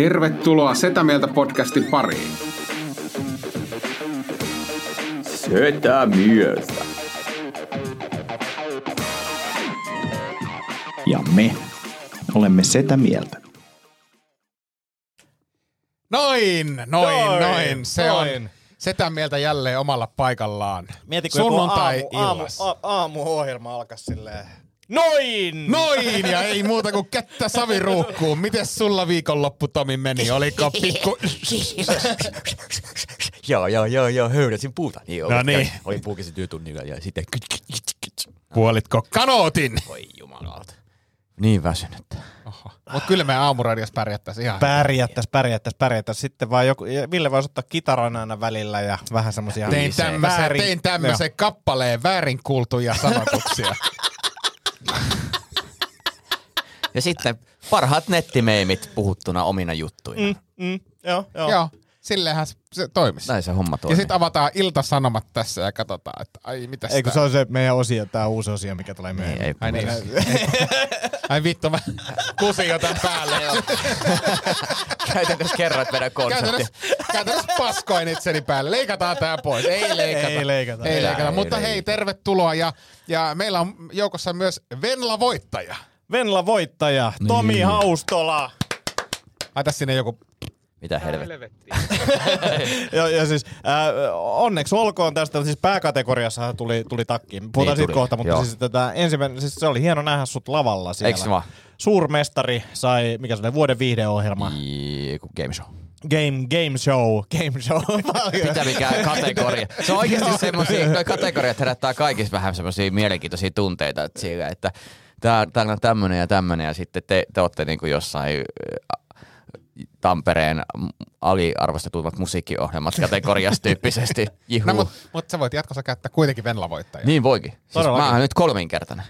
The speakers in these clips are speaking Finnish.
Tervetuloa Setä Mieltä podcastin pariin. Setä mieltä. Ja me olemme sitä mieltä. Noin, noin, noin. Noin, Se noin. on setä mieltä jälleen omalla paikallaan. Mieti, kun joku aamu, aamu, Sunnuntai-illas. a- aamuohjelma alkaisi silleen. Noin! Noin, ja ei muuta kuin kättä saviruukkuun. Mites sulla viikonloppu, Tomi, meni? Oliko pikku... Joo, joo, joo, joo, höyräsin puuta. Niin, No niin. Olin puukisin työtunnilla ja sitten Puolitko kanootin? Oi jumalauta. Niin väsynyt. Mut kyllä me aamuradios pärjättäisiin ihan. Pärjättäis, pärjättäis, pärjättäis. Sitten vaan joku, Ville voisi ottaa kitaran aina välillä ja vähän semmosia... Tein tämmöisen, väärin- tein tämmöisen kappaleen väärin kuultuja sanotuksia. Ja sitten parhaat nettimeemit puhuttuna omina juttuina. Mm, mm, joo, joo. Joo, silleenhän se- toimisi. Näin se homma Ja toimii. sitten avataan iltasanomat tässä ja katsotaan, että ai mitäs Eikö tää- se on se meidän osio, tää uusi osio, mikä tulee myöhemmin? Ei, ei, Ai niin. Ai vittu, mä kusin jo tän päälle. Käytännössä kerroit meidän konsepti. Käytännössä, käytännössä paskoin itseni päälle. Leikataan tää pois. Ei leikata. Ei leikata. Ei Ei, leikata. ei Mutta leikata. hei, tervetuloa. Ja, ja meillä on joukossa myös Venla-voittaja. Venla voittaja, Tomi Niin. Haustola. Laita sinne joku... Mitä helvettiä. ja, ja siis äh, onneksi olkoon tästä, siis pääkategoriassa tuli, tuli takkiin. Puhutaan Niin siitä kohta, mutta joo. siis, tätä ensimmäinen, siis se oli hieno nähdä sut lavalla siellä. Eiks vaan? Suurmestari sai, mikä se oli, vuoden viihdeohjelma. Joku game show. Game, game show, game show. Mitä mikä kategoria. Se on oikeasti semmosia, noi kategoriat herättää kaikissa vähän semmosia mielenkiintoisia tunteita, että, että tää, täällä on tämmönen ja tämmönen ja sitten te, te ootte niinku jossain Tampereen aliarvostetut musiikkiohjelmat kategoriassa tyyppisesti. Juhu. No, mutta mut sä voit jatkossa käyttää kuitenkin Venla-voittajaa. Niin voikin. Siis Todellakin. mä oon nyt kolminkertainen.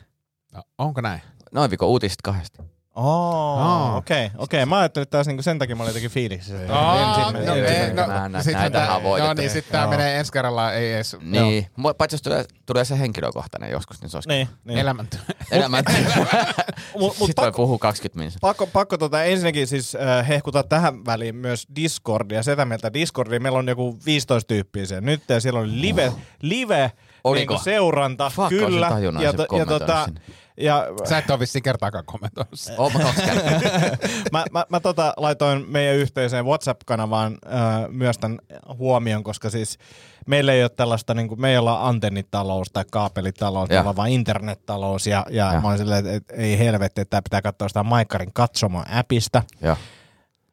No, onko näin? Noin viikon uutiset kahdesti. Oh, okei, okei. Okay, Mä ajattelin, että niinku sen takia mä olin jotenkin fiiliksissä. Aa, Ensimmäinen- no, ensimmäinen. ei, no, Mä näitähän tää- on voitettu. Joo, niin sitten tää menee ensi kerralla, ei edes Niin. Joo. Paitsi jos tulee, tulee se henkilökohtainen joskus, niin se olisi Niin, niin. elämäntyö. elämän. Mut, mut Sitten voi puhua 20 minuuttia. pakko, pakko tota ensinnäkin siis äh, hehkuta tähän väliin myös Discordia. Sitä mieltä Discordia. Meillä on joku 15 tyyppiä siellä nyt ja siellä on live, live Oliko? niinku seuranta. Fuck, kyllä. ja, ja, kommentoinut tota, sinne. Ja Sä et ole vissiin kertaakaan kommentoinut sitä. Oon mä kaksi mä, mä, mä tota, laitoin meidän yhteiseen WhatsApp-kanavaan äh, myös tämän huomion, koska siis meillä ei ole tällaista, niin kuin, me ei olla antennitalous tai kaapelitalous, me Ja. ollaan vaan internettalous ja, ja, Ja. mä olin silleen, että, että ei helvetti, että tää pitää katsoa sitä Maikkarin katsomo-appista, Joo.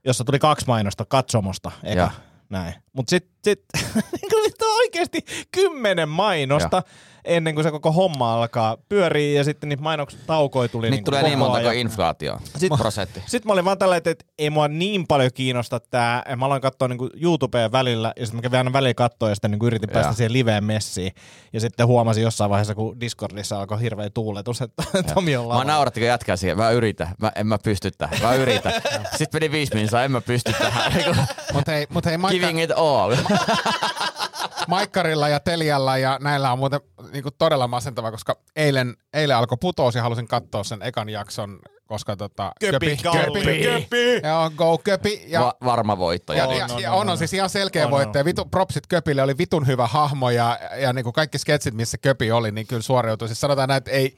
jossa tuli kaksi mainosta katsomosta eka. Ja. Näin. Mutta sitten sit, sit on oikeasti kymmenen mainosta ennen kuin se koko homma alkaa pyöriä ja sitten niitä mainokset taukoi tuli Nyt niinku tulee niin monta kuin inflaatio. Sit- prosentti. Sitten mä olin vaan tällä, että et ei mua niin paljon kiinnosta tää. Mä aloin katsoa niinku YouTubeen välillä ja sitten mä kävin aina väliin katsoa ja sitten niinku yritin päästä Joo. siihen liveen messiin. Ja sitten huomasin jossain vaiheessa, kun Discordissa alkoi hirveä tuuletus, että Tomi on Mä nauratti, kun jätkää siihen. Mä yritän. Mä, en mä pysty tähän. Mä yritän. Sitten meni viisi minuuttia. En mä pysty tähän. Mutta hei, mut hei Maikka, Giving it all. Maikkarilla ja Telialla ja näillä on muuten niinku todella masentava, koska eilen, eilen alkoi putous ja halusin katsoa sen ekan jakson, koska tota, Köpi, Kalli, köpi. Joo, go köpi. Ja, Va- varma voitto. ja, Ja, ja, on, ja on, siis ihan selkeä On, voittaja. Vitu, propsit Köpille oli vitun hyvä hahmo ja, ja niinku kaikki sketsit, missä Köpi oli, niin kyllä suoriutui. Siis sanotaan näin, että ei,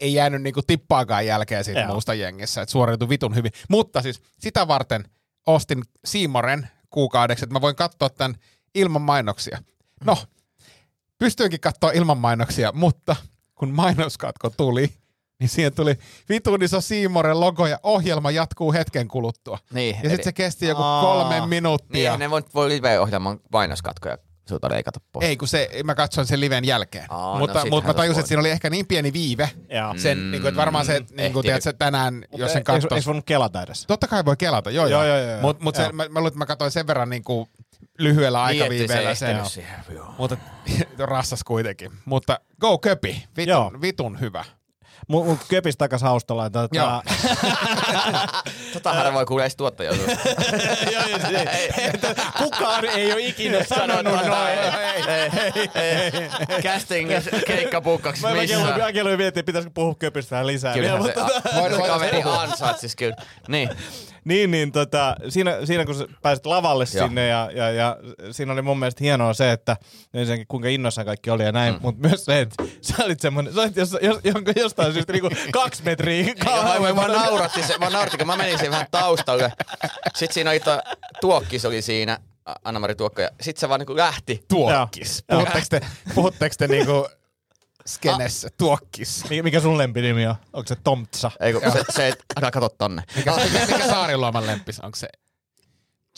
ei jäänyt niinku tippaakaan jälkeen siitä Joo. muusta jengissä, että suoriutui vitun hyvin. Mutta siis sitä varten ostin Siimoren kuukaudeksi, että mä voin katsoa tämän ilman mainoksia. No, pystyinkin katsoa ilman mainoksia, mutta kun mainoskatko tuli, niin siihen tuli vitun iso Siimoren logo ja ohjelma jatkuu hetken kuluttua. Niin, ja sitten se kesti joku Aa. kolme minuuttia. niin, ne voi, voi live-ohjelman mainoskatkoja sulta leikata pois. Ei, kun se, mä katsoin sen liven jälkeen. Aa, no mutta, sittenhän mutta mä se tajusin, että siinä oli ehkä niin pieni viive. Joo. Sen, mm, niin kuin, että varmaan se, niin kuin, tiedät, sä, tänään, jos sen Eikö katsoisi. voinut kelata edes? Totta kai voi kelata, joo joo. Joo, joo, joo, Mutta mut joo. se- mä, mä luulen, että mä katsoin sen verran niin kuin lyhyellä Niin, aikaviiveellä se siihen. Joo. Mutta rassas kuitenkin. Mutta go köpi, vitun, vitun hyvä. Mut, mut köpis takas haustolla. Tota, Joo. Tota harvoin kuulee edes tuottaja. Että Kukaan ei ole ikinä sanonut noin. Casting keikkapukkaksi Mä, mä kelloin, missään. mä kelloin miettiä, pitäisikö puhua köpistä vähän lisää. Kyllä vielä, se, mutta, a, se kaveri ansaitsis kyllä. Niin. niin, niin tota, siinä, siinä kun pääsit lavalle Joo. sinne ja, ja, ja, siinä oli mun mielestä hienoa se, että ensinnäkin kuinka innoissaan kaikki oli ja näin, mm. mutta myös se, että sä olit semmoinen, sä olit jos, jos, jostain syystä niinku kaksi metriä Ja mä, mä, nauratti se, mä nauratti, kun mä menin siihen vähän taustalle. Sitten siinä oli to, tuokkis oli siinä, Anna-Mari Tuokko, ja sit se vaan niinku lähti. Tuokkis. Puhutteko te, puhutteko te niinku skenessä? Tuokkis. Mikä, mikä sun lempinimi on? Onko se Tomtsa? Ei kun se, se et, älä kato tonne. Mikä, mikä, mikä Saariluoman lempis? Onko se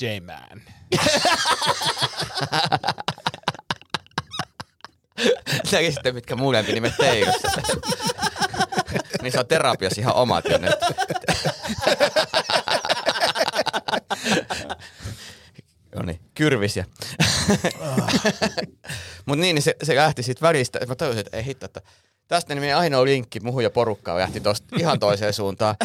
J-Man? Sekin sitten, mitkä mun lempinimet niin se on terapiassa ihan omat jo nyt. No niin, kyrvisiä. Mut niin, niin se, se lähti siitä väristä. Mä tajusin, että ei hitto, että tästä niin ainoa linkki muhun ja porukkaan lähti tosta ihan toiseen suuntaan.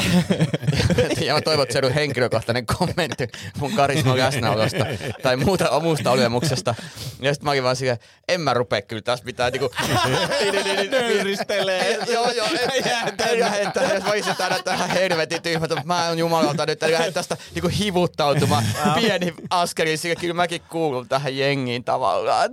ja mä toivon, että se oli henkilökohtainen kommentti mun karisman läsnäolosta tai muuta muusta olemuksesta. Ja sitten mä olin vaan silleen, en mä rupea kyllä tässä mitään niinku... Nöyristelee. Joo, joo, ei ei lähdetä, jos mä olisin tänä tähän helvetin tyhmät, mutta mä oon jumalalta nyt, en lähde tästä niinku hivuttautumaan pieni askelin, sillä kyllä mäkin kuulun tähän jengiin tavallaan.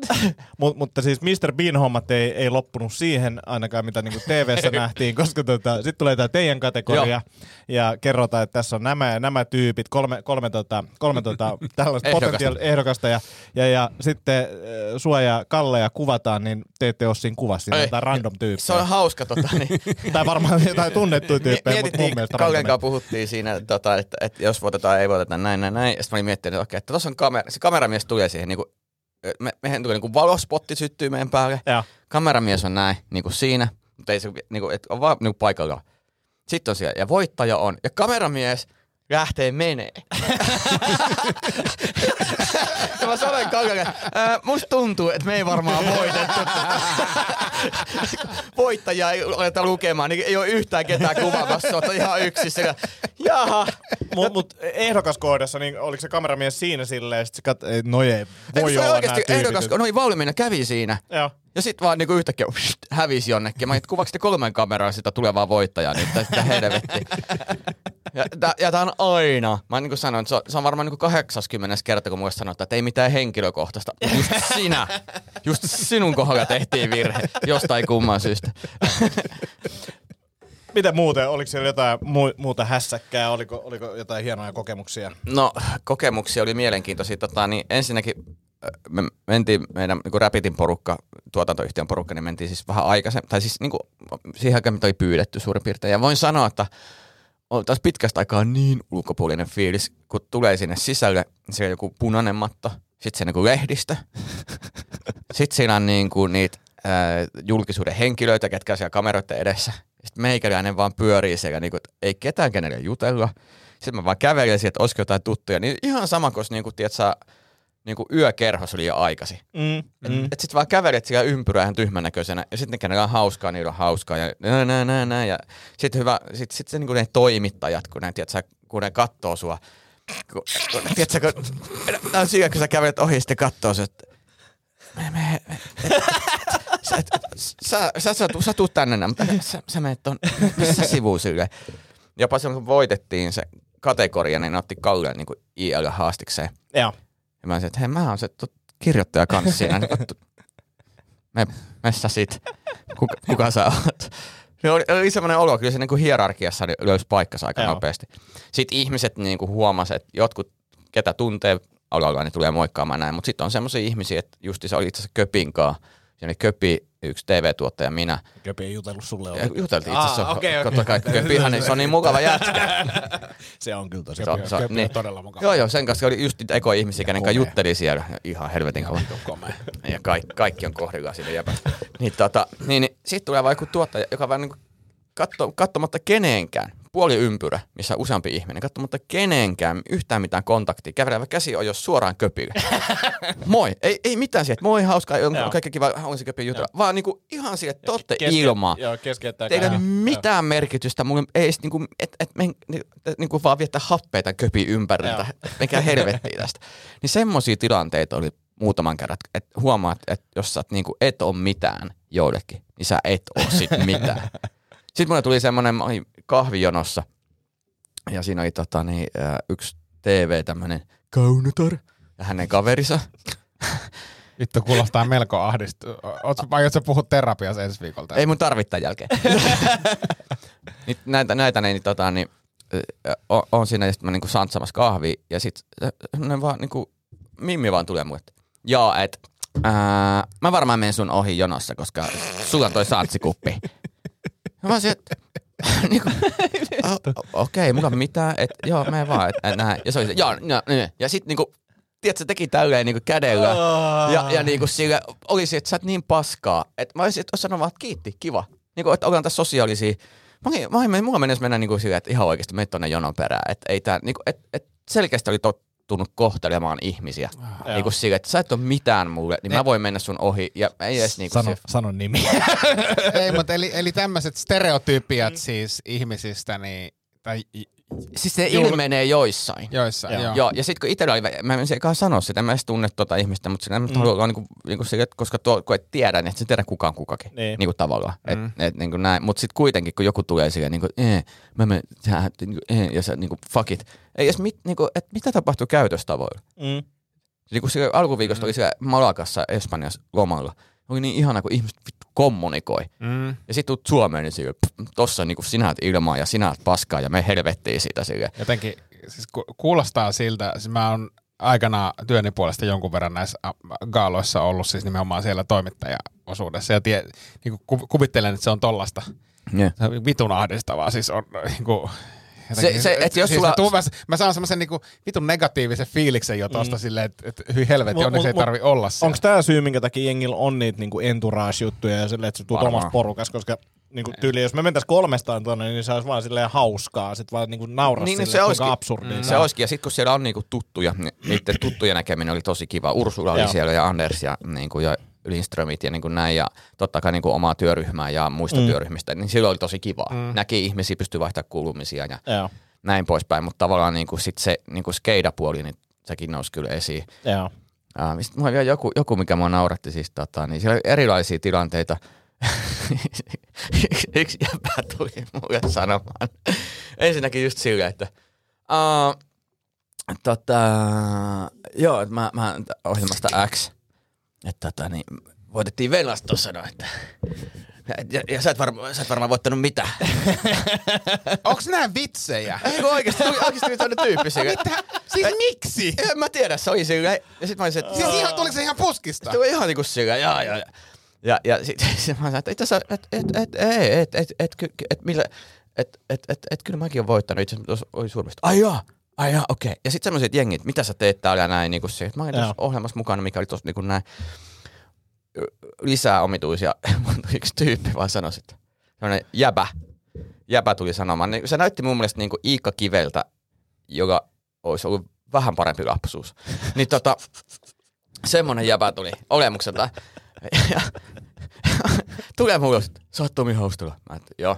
Mut, mutta siis Mr. Bean hommat ei, ei loppunut siihen ainakaan, mitä niinku TV-ssä nähtiin, koska tota, sitten tulee tämä teidän kategoria ja kerrotaan, että tässä on nämä ja nämä tyypit, kolme, kolme, tota, kolme tota, tällaista Ehdokasta. potentiaal ehdokasta ja, ja, ja sitten äh, sua ja Kalleja kuvataan, niin te ette ole siinä kuvassa, siinä jotain random Se tyyppejä. on hauska tota, niin Tai varmaan jotain tunnettuja tyyppejä, mutta mun mielestä Kallen randomia. kanssa puhuttiin siinä, tota, että, että, jos voitetaan, ei voiteta, näin, näin, näin. Ja sitten mä olin miettinyt, että, okei, että tuossa on kamera, se kameramies tulee siihen, niin kuin, me, mehän tulee niin kuin valospotti syttyy meidän päälle. Joo. Kameramies on näin, niin kuin siinä, mutta ei se, niin kuin, että on vaan niin kuin paikalla. Sitten on siellä, ja voittaja on, ja kameramies lähtee menee. ja mä sanoin Kallelle, "Ää, musta tuntuu, että me ei varmaan voitettu. Voittajaa ei aleta lukemaan, niin ei ole yhtään ketään kuvaamassa, oot ihan yksin siellä. Jaha. Mut, mut ehdokaskohdassa, niin oliko se kameramies siinä silleen, sit se kat... ei, no ei, Eikö voi se olla oikeasti nää tyypit. ehdokas, noin Valmiina kävi siinä. Joo. Ja sitten vaan niinku yhtäkkiä pst, hävisi jonnekin. Mä kuvaks te kolmen kameraa sitä tulevaa voittajaa, niin sitä helvetti. Ja, tää- ja tää on aina, mä niin kuin sanoin, että se on, se on varmaan niin 80 kerta, kun mulle sanotaan, että ei mitään henkilökohtaista. Just sinä, just sinun kohdalla tehtiin virhe, jostain kumman syystä. Mitä muuten? Oliko siellä jotain mu- muuta hässäkkää? Oliko, oliko jotain hienoja kokemuksia? No, kokemuksia oli mielenkiintoisia. Tota, niin ensinnäkin me mentiin meidän niin Rapitin porukka, tuotantoyhtiön porukka, niin mentiin siis vähän aikaisemmin, tai siis niin kuin, siihen aikaan, mitä oli pyydetty suurin piirtein. Ja voin sanoa, että taas pitkästä aikaa niin ulkopuolinen fiilis, kun tulee sinne sisälle, siellä on joku punainen matto, sitten se niin lehdistö, sitten siinä on niin kuin niitä ää, julkisuuden henkilöitä, ketkä on siellä kameroiden edessä. Sitten meikäläinen vaan pyörii siellä, niin kuin, että ei ketään kenelle jutella. Sitten mä vaan kävelisin, että olisiko jotain tuttuja. Niin ihan sama kuin, niin kuin tiedät, sä, niin kuin yökerhos oli jo aikaisin. Mm, Mm. Että sit vaan kävelet siellä ympyrää ihan tyhmän näköisenä, ja sitten ne kenellä on hauskaa, niillä on hauskaa, ja nää, nää, nää, nää, ja sitten hyvä, sit, sit se niinku ne toimittajat, kun ne, tiedät, sä, kun ne kattoo sua, kun, kun, tiedät, sä, kun, tää on siinä, kun sä kävelet ohi, sitten kattoo se, että me, me, me, sä, et- sä, sä, sä, sä tuut tänne, näin, mutta sä, sä menet ton, missä sivuun sille. Jopa silloin, kun voitettiin se kategoria, niin ne otti Kallen niin IL haastikseen. Joo. Ja mä sanoin, että hei, mä oon se kirjoittaja kanssa siinä. Niin Me, messä sit? Kuka, kuka sä oot? Se oli, oli semmoinen olo, kyllä se niin kuin hierarkiassa löysi paikkansa aika Joo. nopeasti. Sitten ihmiset niin kuin huomasi, että jotkut, ketä tuntee alalla, niin tulee moikkaamaan näin. Mutta sitten on semmoisia ihmisiä, että justi se oli itse asiassa Köpinkaa. Siinä oli Köpi, yksi TV-tuottaja, minä. Köpi ei jutellut sulle Ja juteltiin itse asiassa. Okei, okei. totta kai Köpihän, niin se on niin mukava jätkä. Se on kyllä tosi Se on- se on- Köpi niin. todella mukava. Joo, joo, sen kanssa oli just niitä ekoihmisiä, kenen kanssa jutteli siellä. Ihan helvetin kova. Ja kaikki, kaikki on kohdillaan siinä jäpästä. Niin, tota, niin, niin sitten tulee vaikka tuottaja, joka vaan niinku katso, katsomatta kenenkään puoli ympyrä, missä on useampi ihminen, katsomatta kenenkään yhtään mitään kontaktia, kävelevä käsi on jos suoraan köpille. Moi, ei, ei mitään sieltä, moi, hauskaa, on Joo. kaikki kiva, haluaisin köpiä jutella, vaan niinku ihan sille, että te olette Keske- ilmaa. Joo, keskeyttää. Teillä ei ole mitään merkitystä, mulle ei edes niinku, et, et men, et, niinku vaan viettää happeita köpi ympäriltä, Joo. mikä helvettiä tästä. Niin semmoisia tilanteita oli muutaman kerran, että huomaat, että jos sä niinku, et ole mitään joillekin, niin sä et oo sit mitään. Sitten mulle tuli semmoinen, mä olin kahvijonossa ja siinä oli tota, niin, yksi TV tämmönen kaunotar ja hänen kaverinsa. Vittu kuulostaa melko ahdistu. Oot- Vai sä puhut terapiassa ensi viikolta? Ei mun tarvitse tämän jälkeen. Nyt näitä, näitä niin, tota, niin, on, on siinä ja sitten mä niinku santsamassa kahvi ja sit ne vaan niinku, Mimmi vaan tulee mulle, että et ää, mä varmaan menen sun ohi jonossa, koska sulla on toi satsikuppi. Mä se, että niinku, okei, mulla on mitään, että joo, mä vaan, että näin. Ja se oli se, joo, no, niin. ja sit niinku, tiedätkö, se teki tälleen niinku kädellä. Ja, ja niinku sille oli se, että sä oot niin paskaa, että mä olisin että sanonut vaan, että kiitti, kiva. Niinku, että ollaan tässä sosiaalisia. Mä olin, mä olin, mulla menisi mennä niinku silleen, että ihan oikeasti menet tonne jonon perään. Että ei tää, niinku, et, et selkeästi oli tottunut kohtelemaan ihmisiä. Joo. Niinku silleen, että sä et ole mitään mulle, niin mä voin mennä sun ohi. Ja ei edes niinku Sano, se, sano nimi. Ei, mutta eli, eli tämmöiset stereotypiat siis ihmisistä, niin, tai siis se Jul- ilmenee joissain. joissa, Joo. joo. Ja sitten kun itsellä oli, mä en sekaan sanoa sitä, en mä edes tunne tuota ihmistä, mutta sitä, mm. haluan niinku, niinku sille, että koska tuo, kun et tiedä, niin et sä tiedä kukaan kukakin. Niin. Niinku tavallaan. Et, Mm. et, niinku näin. Mutta sitten kuitenkin, kun joku tulee silleen, niinku, eh, mä menen, sä, niinku, eh, ja sä niinku, fuck it. Ei edes mit, niinku, et mitä tapahtuu käytöstavoilla? Mm. Niinku sille alkuviikosta mm. oli siellä Malakassa Espanjassa lomalla. Oli niin ihana, kun ihmiset kommunikoi. Mm. Ja sit tuut Suomeen, niin sille, pff, tossa niinku sinä oot ilmaa ja sinä oot paskaa ja me helvettiin siitä sille. Jotenkin siis ku- kuulostaa siltä, siis mä oon aikana työni puolesta jonkun verran näissä a- gaaloissa ollut siis nimenomaan siellä toimittajaosuudessa ja tie, niin ku, kuvittelen, että se on tollasta Yeah. se on vitun ahdistavaa, siis on niin kuin, Se- se, et jos sulla- mä, tuun, mä, mä saan semmoisen niinku vitun negatiivisen fiiliksen jo tosta mm. silleen, että et, hyi helvetti, Mut- onneksi ei mut- tarvi olla siellä. Onko tämä syy, minkä takia jengillä on niitä niinku entourage-juttuja ja silleen, että tuut Varmaan. omassa porukas, koska niinku tyyli, jos me mentäis kolmestaan tuonne, niin se olisi vaan silleen hauskaa, sit vaan niinku nauraa Niin, niin, no se silleen, olisikin. kuinka absurdia. Mm. Se olisikin, ja sitten kun siellä on niinku tuttuja, niin niiden tuttujen näkeminen oli tosi kiva. Ursula oli siellä ja Anders ja, niinku, ja Lindströmit ja niinku näin, ja totta kai niinku omaa työryhmää ja muista mm. työryhmistä, niin silloin oli tosi kiva. Mm. Näki ihmisiä, pystyi vaihtamaan kuulumisia ja Joo, näin poispäin, mutta tavallaan niinku sit se niinku skeidapuoli, niin sekin nousi kyllä esiin. joo. Uh, sitten mulla vielä joku, joku, mikä mua nauratti siis, tota, niin siellä oli erilaisia tilanteita. yksi, jäpä tuli mulle sanomaan. Ensinnäkin just silleen, että uh, tota, joo, että mä, mä ohjelmasta X, että tota, niin, voitettiin Venlas tuossa, no, että ja, ja sä, et varma, sä et varmaan voittanut mitään. Onks nää vitsejä? Ei kun oikeesti tuli, oikeesti tuli toinen tyyppi silleen. Mitä? Siis miksi? En mä tiedä, se oli silleen. Ja sit mä olisin, että Siis ihan, tuliko se ihan puskista? Se oli ihan niinku sillä, ja, ja, ja. Ja, ja sit, sit mä sanoin, että itse asiassa, et, et, et, ei, et, et, et, et, et, millä, et, et, et, et, kyllä mäkin olen voittanut, itse asiassa oli suurmista. Ai jaa, ai jaa, okei. Okay. Ja sitten semmoiset jengit, mitä sä teet täällä ja näin, niin kuin se, että mä olin tuossa Joo. ohjelmassa mukana, mikä oli tossa niin kuin näin, lisää omituisia. Yksi tyyppi vaan sanoi, että semmoinen jäbä, jäbä tuli sanomaan. Niin, se näytti mun mielestä niin kuin Iikka Kiveltä, joka olisi ollut vähän parempi lapsuus. Niin tota, semmonen jäbä tuli olemukselta. Ja, tulee mulle, että sä oot Tomi Haustala. Mä että joo.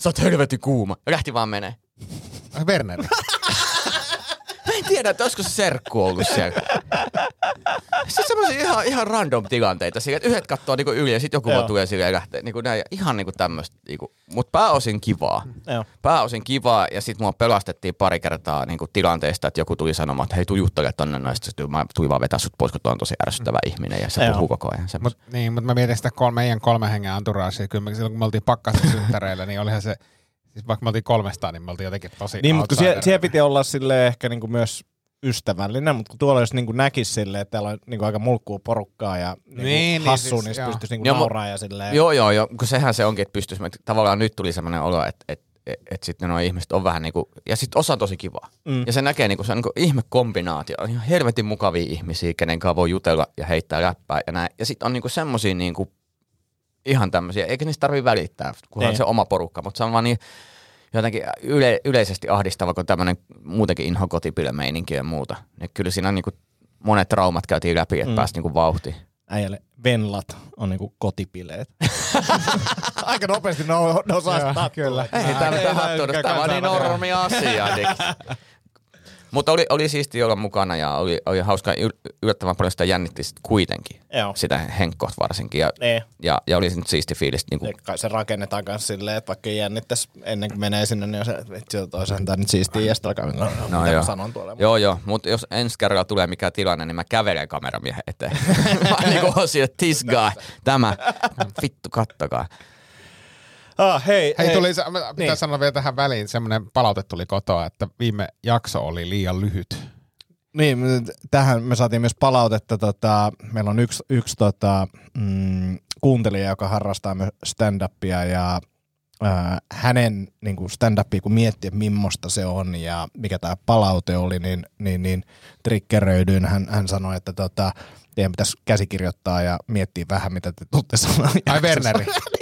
Sä oot helvetin kuuma. Ja lähti vaan menee. Werner. Tiedä, että olisiko se serkku ollut siellä. Sitten semmoisia ihan, ihan random tilanteita. Sillä, että yhdet kattoo niinku yli ja sitten joku vaan tulee silleen ja lähtee. Niinku näin, ja ihan niinku tämmöistä. Niinku. Mutta pääosin kivaa. Joo. Pääosin kivaa ja sitten mua pelastettiin pari kertaa niinku tilanteesta, että joku tuli sanomaan, että hei tuu juttele tonne noin. Sitten mä tulin vaan vetää sut pois, kun on tosi ärsyttävä ihminen ja se Joo. puhuu koko ajan. Mut, niin, mutta mä mietin sitä kolme, meidän kolme hengen entouragea. Kyllä me, silloin kun me oltiin pakkasen synttäreillä, niin olihan se, siis vaikka me oltiin kolmestaan, niin me oltiin jotenkin tosi Niin, mutta kun siellä, siellä piti olla sille ehkä niinku myös ystävällinen, mutta kun tuolla jos niinku näkisi silleen, että täällä on niinku aika mulkkuu porukkaa ja niinku Niin, niin, siis, niin, siis, joo. pystyisi niinku nauraa ja silleen. Joo, joo, joo, kun sehän se onkin, että pystyisi, että tavallaan nyt tuli semmoinen olo, että, että, että, sitten nuo ihmiset on vähän niinku, ja sitten osa on tosi kivaa. Mm. Ja se näkee niinku, se on niinku ihme kombinaatio, on ihan helvetin mukavia ihmisiä, kenen kanssa voi jutella ja heittää läppää ja näin. Ja sitten on niinku semmosia niinku ihan tämmöisiä, eikä niistä tarvii välittää, kunhan Niin. se oma porukka, mutta se on vaan niin, jotenkin yle, yleisesti ahdistava, kun tämmöinen muutenkin inho kotipilmeininki ja muuta. Ja kyllä siinä niin kuin monet traumat käytiin läpi, että mm. pääsi niin kuin vauhtiin. Äijälle venlat on niinku kotipileet. Aika nopeasti no, no osaa kyllä. Ei tämä on niin normi asia. Mutta oli, oli siisti olla mukana ja oli, oli hauska, yl- yllättävän paljon sitä jännitti sit kuitenkin. Joo. Sitä henkkoht varsinkin. Ja, Nee. ja, ja oli se nyt siisti fiilis. Niin Ja kuin, kai se rakennetaan myös silleen, että vaikka jännittäisi ennen kuin menee sinne, niin on se, toisaalta tämä nyt siistiä ja sitten alkaa, no, no, No mitä joo. sanon tuolle. Joo, joo, mutta jos ensi kerralla tulee mikä tilanne, niin mä kävelen kameramiehen eteen. mä niin kuin osin, että this guy, tämä, vittu kattokaa. Ah, hei, Hei, tuli, se- pitää Niin. sanoa vielä tähän väliin, semmoinen palaute tuli kotoa, että viime jakso oli liian lyhyt. Niin, tähän me saatiin myös palautetta. Tota, meillä on yksi, yksi tota, mm, kuuntelija, joka harrastaa myös stand-upia ja ää, hänen niin kuin stand-upia, kun miettii, että millaista se on ja mikä tämä palaute oli, niin, niin, niin triggeröidyin. Hän, hän sanoi, että tota, teidän pitäisi käsikirjoittaa ja miettiä vähän, mitä te tuutte sanoa. Ai Werneri.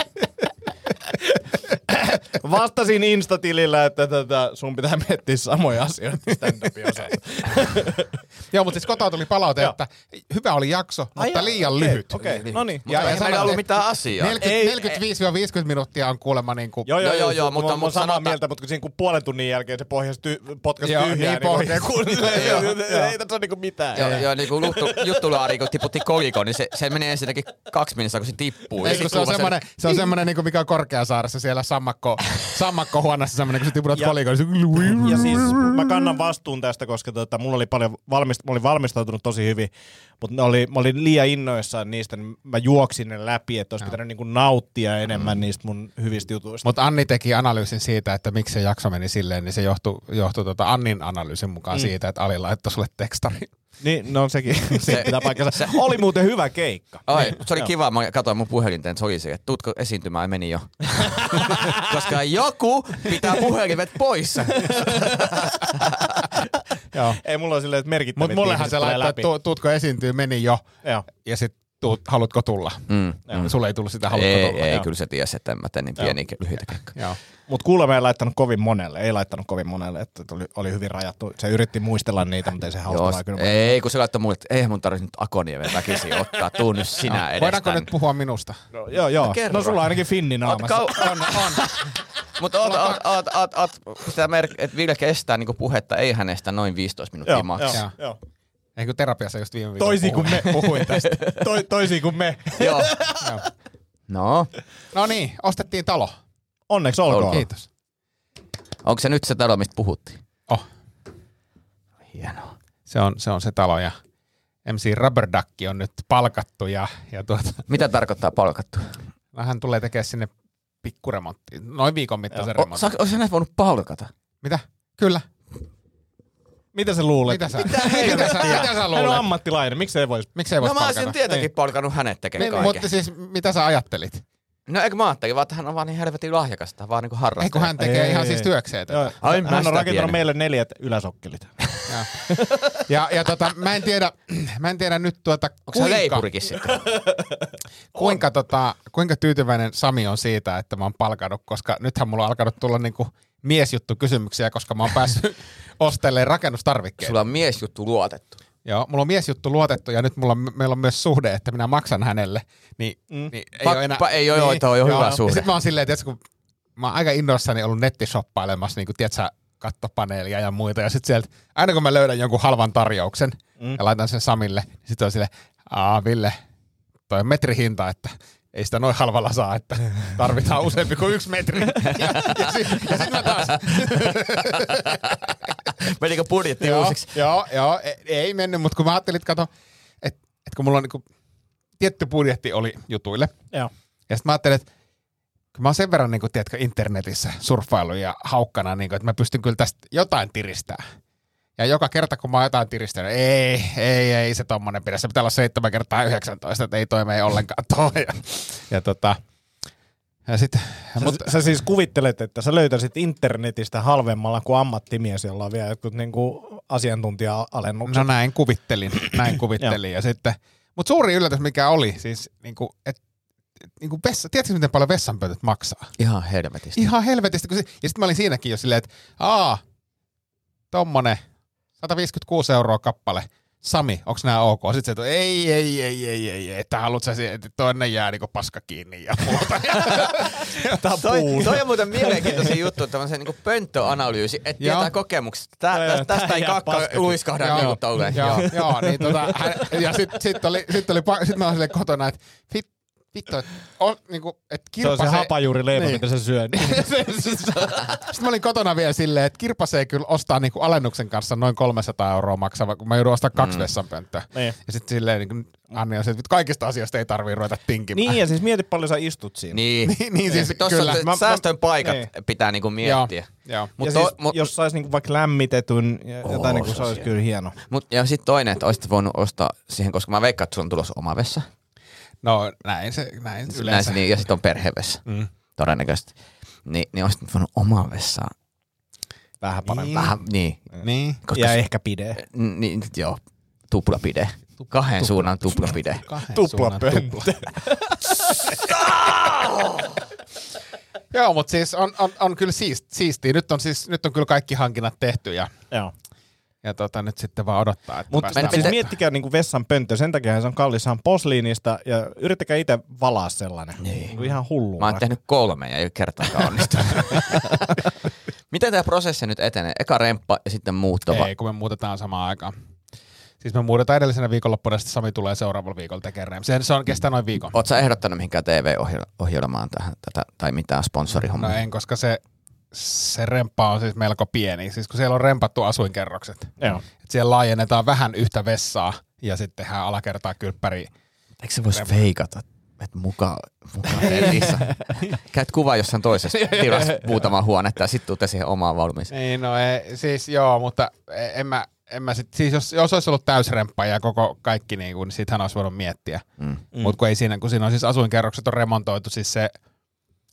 Vastasin Instatilillä, että tota, sun pitää miettiä samoja asioita stand-upin osalta. Joo, mutta siis kotoa tuli palaute, Joo. että hyvä oli jakso, mutta Ai jaa, liian okei, lyhyt. Okei, no niin. Mutta ei sanoin, meillä ollut että mitään asiaa. 40, 45-50 minuuttia on kuulemma niin kuin, Joo, joo, joo, joo mutta, mutta- mä, mutta samaa sanotaan- mieltä, mutta kun siinä kun puolen tunnin jälkeen se pohjas ty- potkas Joo, tyhjää, niin niin, pohjas. niin kun, Joo, ei tässä ole niinku mitään. Joo, joo, niin kuin juttu, juttulaari, kun tiputti kolikon, niin se, se menee ensinnäkin kaksi minuuttia, kun se tippuu. Ei, Ja kun se on semmoinen, se on semmoinen niin kuin mikä on Korkeasaaressa siellä sammakko, sammakkohuoneessa semmoinen, kun sä tiputat Ja- kolikon, niin se... Ja siis mä kannan vastuun tästä, koska tota, mulla oli paljon valmist, mä olin valmistautunut tosi hyvin, mutta ne oli, mä olin liian innoissaan niistä, niin mä juoksin ne läpi, että olisi pitänyt niinku nauttia enemmän niistä mun hyvistä jutuista. Mutta Anni teki analyysin siitä, että miksi se jakso meni silleen, niin se johtui, johtui tota Annin analyysin mukaan mm. siitä, että Ali laittoi sulle tekstari. Niin, no sekin, se pitää paikkansa. Se oli muuten hyvä keikka. Ai, Niin, se oli kiva, mä katsoin mun puhelinta, että se oli se, että tuutko esiintymään, meni jo. Koska joku pitää puhelimet poissa. Joo. Ei mulla on silleen, että merkittävät Mutta mullehan ihmiset se läpi. että tu, tuutko esiintyy, meni jo, Joo. ja sitten tuut, haluatko tulla. Mm. Mm. Sulle ei tullut sitä, haluatko Ei, tulla. ei joo. kyllä se tiesi, että en mä tee niin pieniä lyhyitä keikkoja. Joo. Mutta kuulemma ei laittanut kovin monelle, ei laittanut kovin monelle, että oli, oli hyvin rajattu. Se yritti muistella niitä, mutta ei se Joo, hauskaa kyllä. ei, kun se laittoi mulle, että eihän mun tarvitse nyt Akoniemen väkisin ottaa, tuu nyt sinä edes Voidaanko tänne. nyt puhua minusta? No, joo, joo. kerro. No sulla on ainakin finni naamassa. Kau- on, on. Mutta oot, oot, oot, oot, oot, sitä merk- että Ville kestää niinku puhetta, ei hänestä noin 15 minuuttia Joo, maks. joo, Joo. Joo. Ei kun terapiassa just viime viikolla Toisin kuin me. puhuin tästä. Toi, toisin kuin me. Joo. Joo. No, No niin, ostettiin talo. Onneksi olkoon. Kiitos. onko se nyt se talo, mistä puhuttiin? Oh, Hienoa. se on se, on se talo ja MC Rubber Duck on nyt palkattu ja, ja tuota, Mitä tarkoittaa palkattu? hän tulee tekemään sinne pikkuremonttiin. Noin viikon mittaisen O, remontin. saako, olisi hänet voinut palkata? Mitä? Kyllä. Mitä sä luulet? Mitä sä, mitä, sä, mitä sä Hän on luulet? ammattilainen, miksi ei voisi? Miksi ei No voisi mä palkata? olisin tietenkin palkannut hänet tekemään Niin, kaiken. mutta siis mitä sä ajattelit? No eikö mä ajattelin, vaan että hän on vaan niin helvetin lahjakasta, vaan niinku harrastaja. Ei kun hän tekee Ei, ihan ei, siis ei. työkseen tätä. Joo, Ai, mä hän on rakentanut tiennyt. meille neljät yläsokkelit. Ja, ja, ja tota, mä en tiedä, mä en tiedä nyt tuota, Onko leipurikin sitten? kuinka, tota, kuinka tyytyväinen Sami on siitä, että mä oon palkannut, koska nythän mulla on alkanut tulla niinku miesjuttu kysymyksiä, koska mä oon päässyt ostelemaan rakennustarvikkeita. Sulla on miesjuttu luotettu. Joo, mulla on miesjuttu luotettu ja nyt mulla on, meillä on myös suhde, että minä maksan hänelle. Niin, mm. niin ei Pa- ole enää... ei ole, toi on jo hyvä suhde. Ja sit mä oon silleen, että kun mä oon aika innoissani ollut nettishoppailemassa, niin kuin, tiedätkö, kattopaneelia ja muita. Ja sitten sieltä, aina kun mä löydän jonkun halvan tarjouksen mm. ja laitan sen Samille, niin sitten on silleen, aa Ville, toi on metrihinta, että ei sitä noin halvalla saa, että tarvitaan useampi kuin yksi metri. Ja, ja sitten sit mä taas, Menikö budjetti joo, uusiksi? joo, joo, ei, ei mennyt, mutta kun mä ajattelin, että kato, että, että kun mulla on niinku, tietty budjetti oli jutuille, Joo. ja sitten mä ajattelin, että kun mä oon sen verran niin kuin, tiedätkö, internetissä surffailu ja haukkana, niin kuin, että mä pystyn kyllä tästä jotain tiristää. Ja joka kerta, kun mä oon jotain tiristänyt, ei, ei, ei se tommonen pidä. Se pitää olla 7 kertaa 19, että ei toimi ei ollenkaan toi. Ja, ja tota, ja sit, Mutta mutta, sä siis kuvittelet, että sä löytäisit internetistä halvemmalla kuin ammattimies, jolla on vielä jotkut niinku asiantuntija-alennukset. no näin kuvittelin, näin kuvittelin. ja sitten, mutta suuri yllätys mikä oli, siis niin kuin, että niin kuin vessa, tiedätkö miten paljon vessanpöntöt maksaa? Ihan helvetistä. Ihan helvetistä. Se, ja sitten mä olin siinäkin jo silleen, että aa, tommonen 156 euroa kappale. Sami, onko nämä ok? Sitten se, että ei, ei, ei, ei, ei, että haluat sä, siihen, että toinen jää niinku paska kiinni ja muuta. Toi, toi on muuten mielenkiintoinen juttu, tämmöisen niin pönttöanalyysi, että tietää kokemuksesta. Tää, Joo, tästä, tästä tää ei kakka luiskahda Joo, niin tolleen. joo, Joo. joo, niin tota, hän, ja sitten sit oli, sit oli, sit mä olin silleen kotona, että fit, vittu, että on, niinku, et Se on se kirpasee. hapajuurileipä, Niin. mitä se syö. Sitten mä olin kotona vielä silleen, että kirpasee kyllä ostaa niinku alennuksen kanssa noin 300 euroa maksava, kun mä joudun ostaa kaksi mm. vessanpönttöä. Niin. Ja sitten silleen niin kuin Anni on se, että kaikista asioista ei tarvii ruveta tinkimään. Niin, ja siis mieti paljon sä istut siinä. Niin, Niin, niin siis Tuossa kyllä. kyllä. Mä- mä- säästön paikat niin. pitää niinku miettiä. Joo, joo. Mut ja to- siis, mut- jos sais niinku vaikka lämmitetyn ja jotain, niinku, se olisi kyllä hieno. Mut, ja sitten toinen, että olisit voinut ostaa siihen, koska mä veikkaan, että sulla on tulossa oma vessa. No näin se, näin Näin, yleensä. se niin, ja sitten on perhevessa, Mm. todennäköisesti. Ni, niin olisit voinut oma vessaa. Vähän parempi. Niin. Vähän, niin. Niin. Koska Ja se- ehkä pide. Niin, joo. Kahden suunnan tuplapide. Kahden Tupla suunnan tupla. Joo, mutta siis on, on, on kyllä siist, siistiä. Nyt on, siis, nyt on kyllä kaikki hankinnat tehty ja, Joo. Ja tota, nyt sitten vaan odottaa, että Mutta päästään siis miettikää niinku vessan pönttö, sen takia se on kallis, on posliinista ja yrittäkää itse valaa sellainen. Niin. Niinku ihan hullu. Mä oon tehnyt kolme ja ei ole kertaakaan onnistunut. Miten tämä prosessi nyt etenee? Eka remppa ja sitten muutto. va- Ei, kun me muutetaan samaan aikaan. Siis me muutetaan edellisenä viikonloppuna, sitten Sami tulee seuraavalla viikolla tekemään. Se, se on kestää noin viikon. Oletko sä ehdottanut mihinkään TV-ohjelmaan tähän, tätä, tai mitään sponsorihommaa? No en, koska se, se remppa on siis melko pieni. Siis kun siellä on rempattu asuinkerrokset. Joo. Et siellä laajennetaan vähän yhtä vessaa ja sitten tehdään alakertaa kylppäri. Eikö se voisi feikata? Että mukaan muka Elisa. Käyt kuva jossain toisessa tilassa muutama huonetta ja sitten tuutte siihen omaan valmiiseen. Niin, no ei, siis joo, mutta en mä, en mä sit, siis jos, jos olisi ollut täysremppa ja koko kaikki niin kuin, niin sittenhän olisi voinut miettiä. Mm. Mm. Mutta kun ei siinä, kun siinä on siis asuinkerrokset on remontoitu, siis se,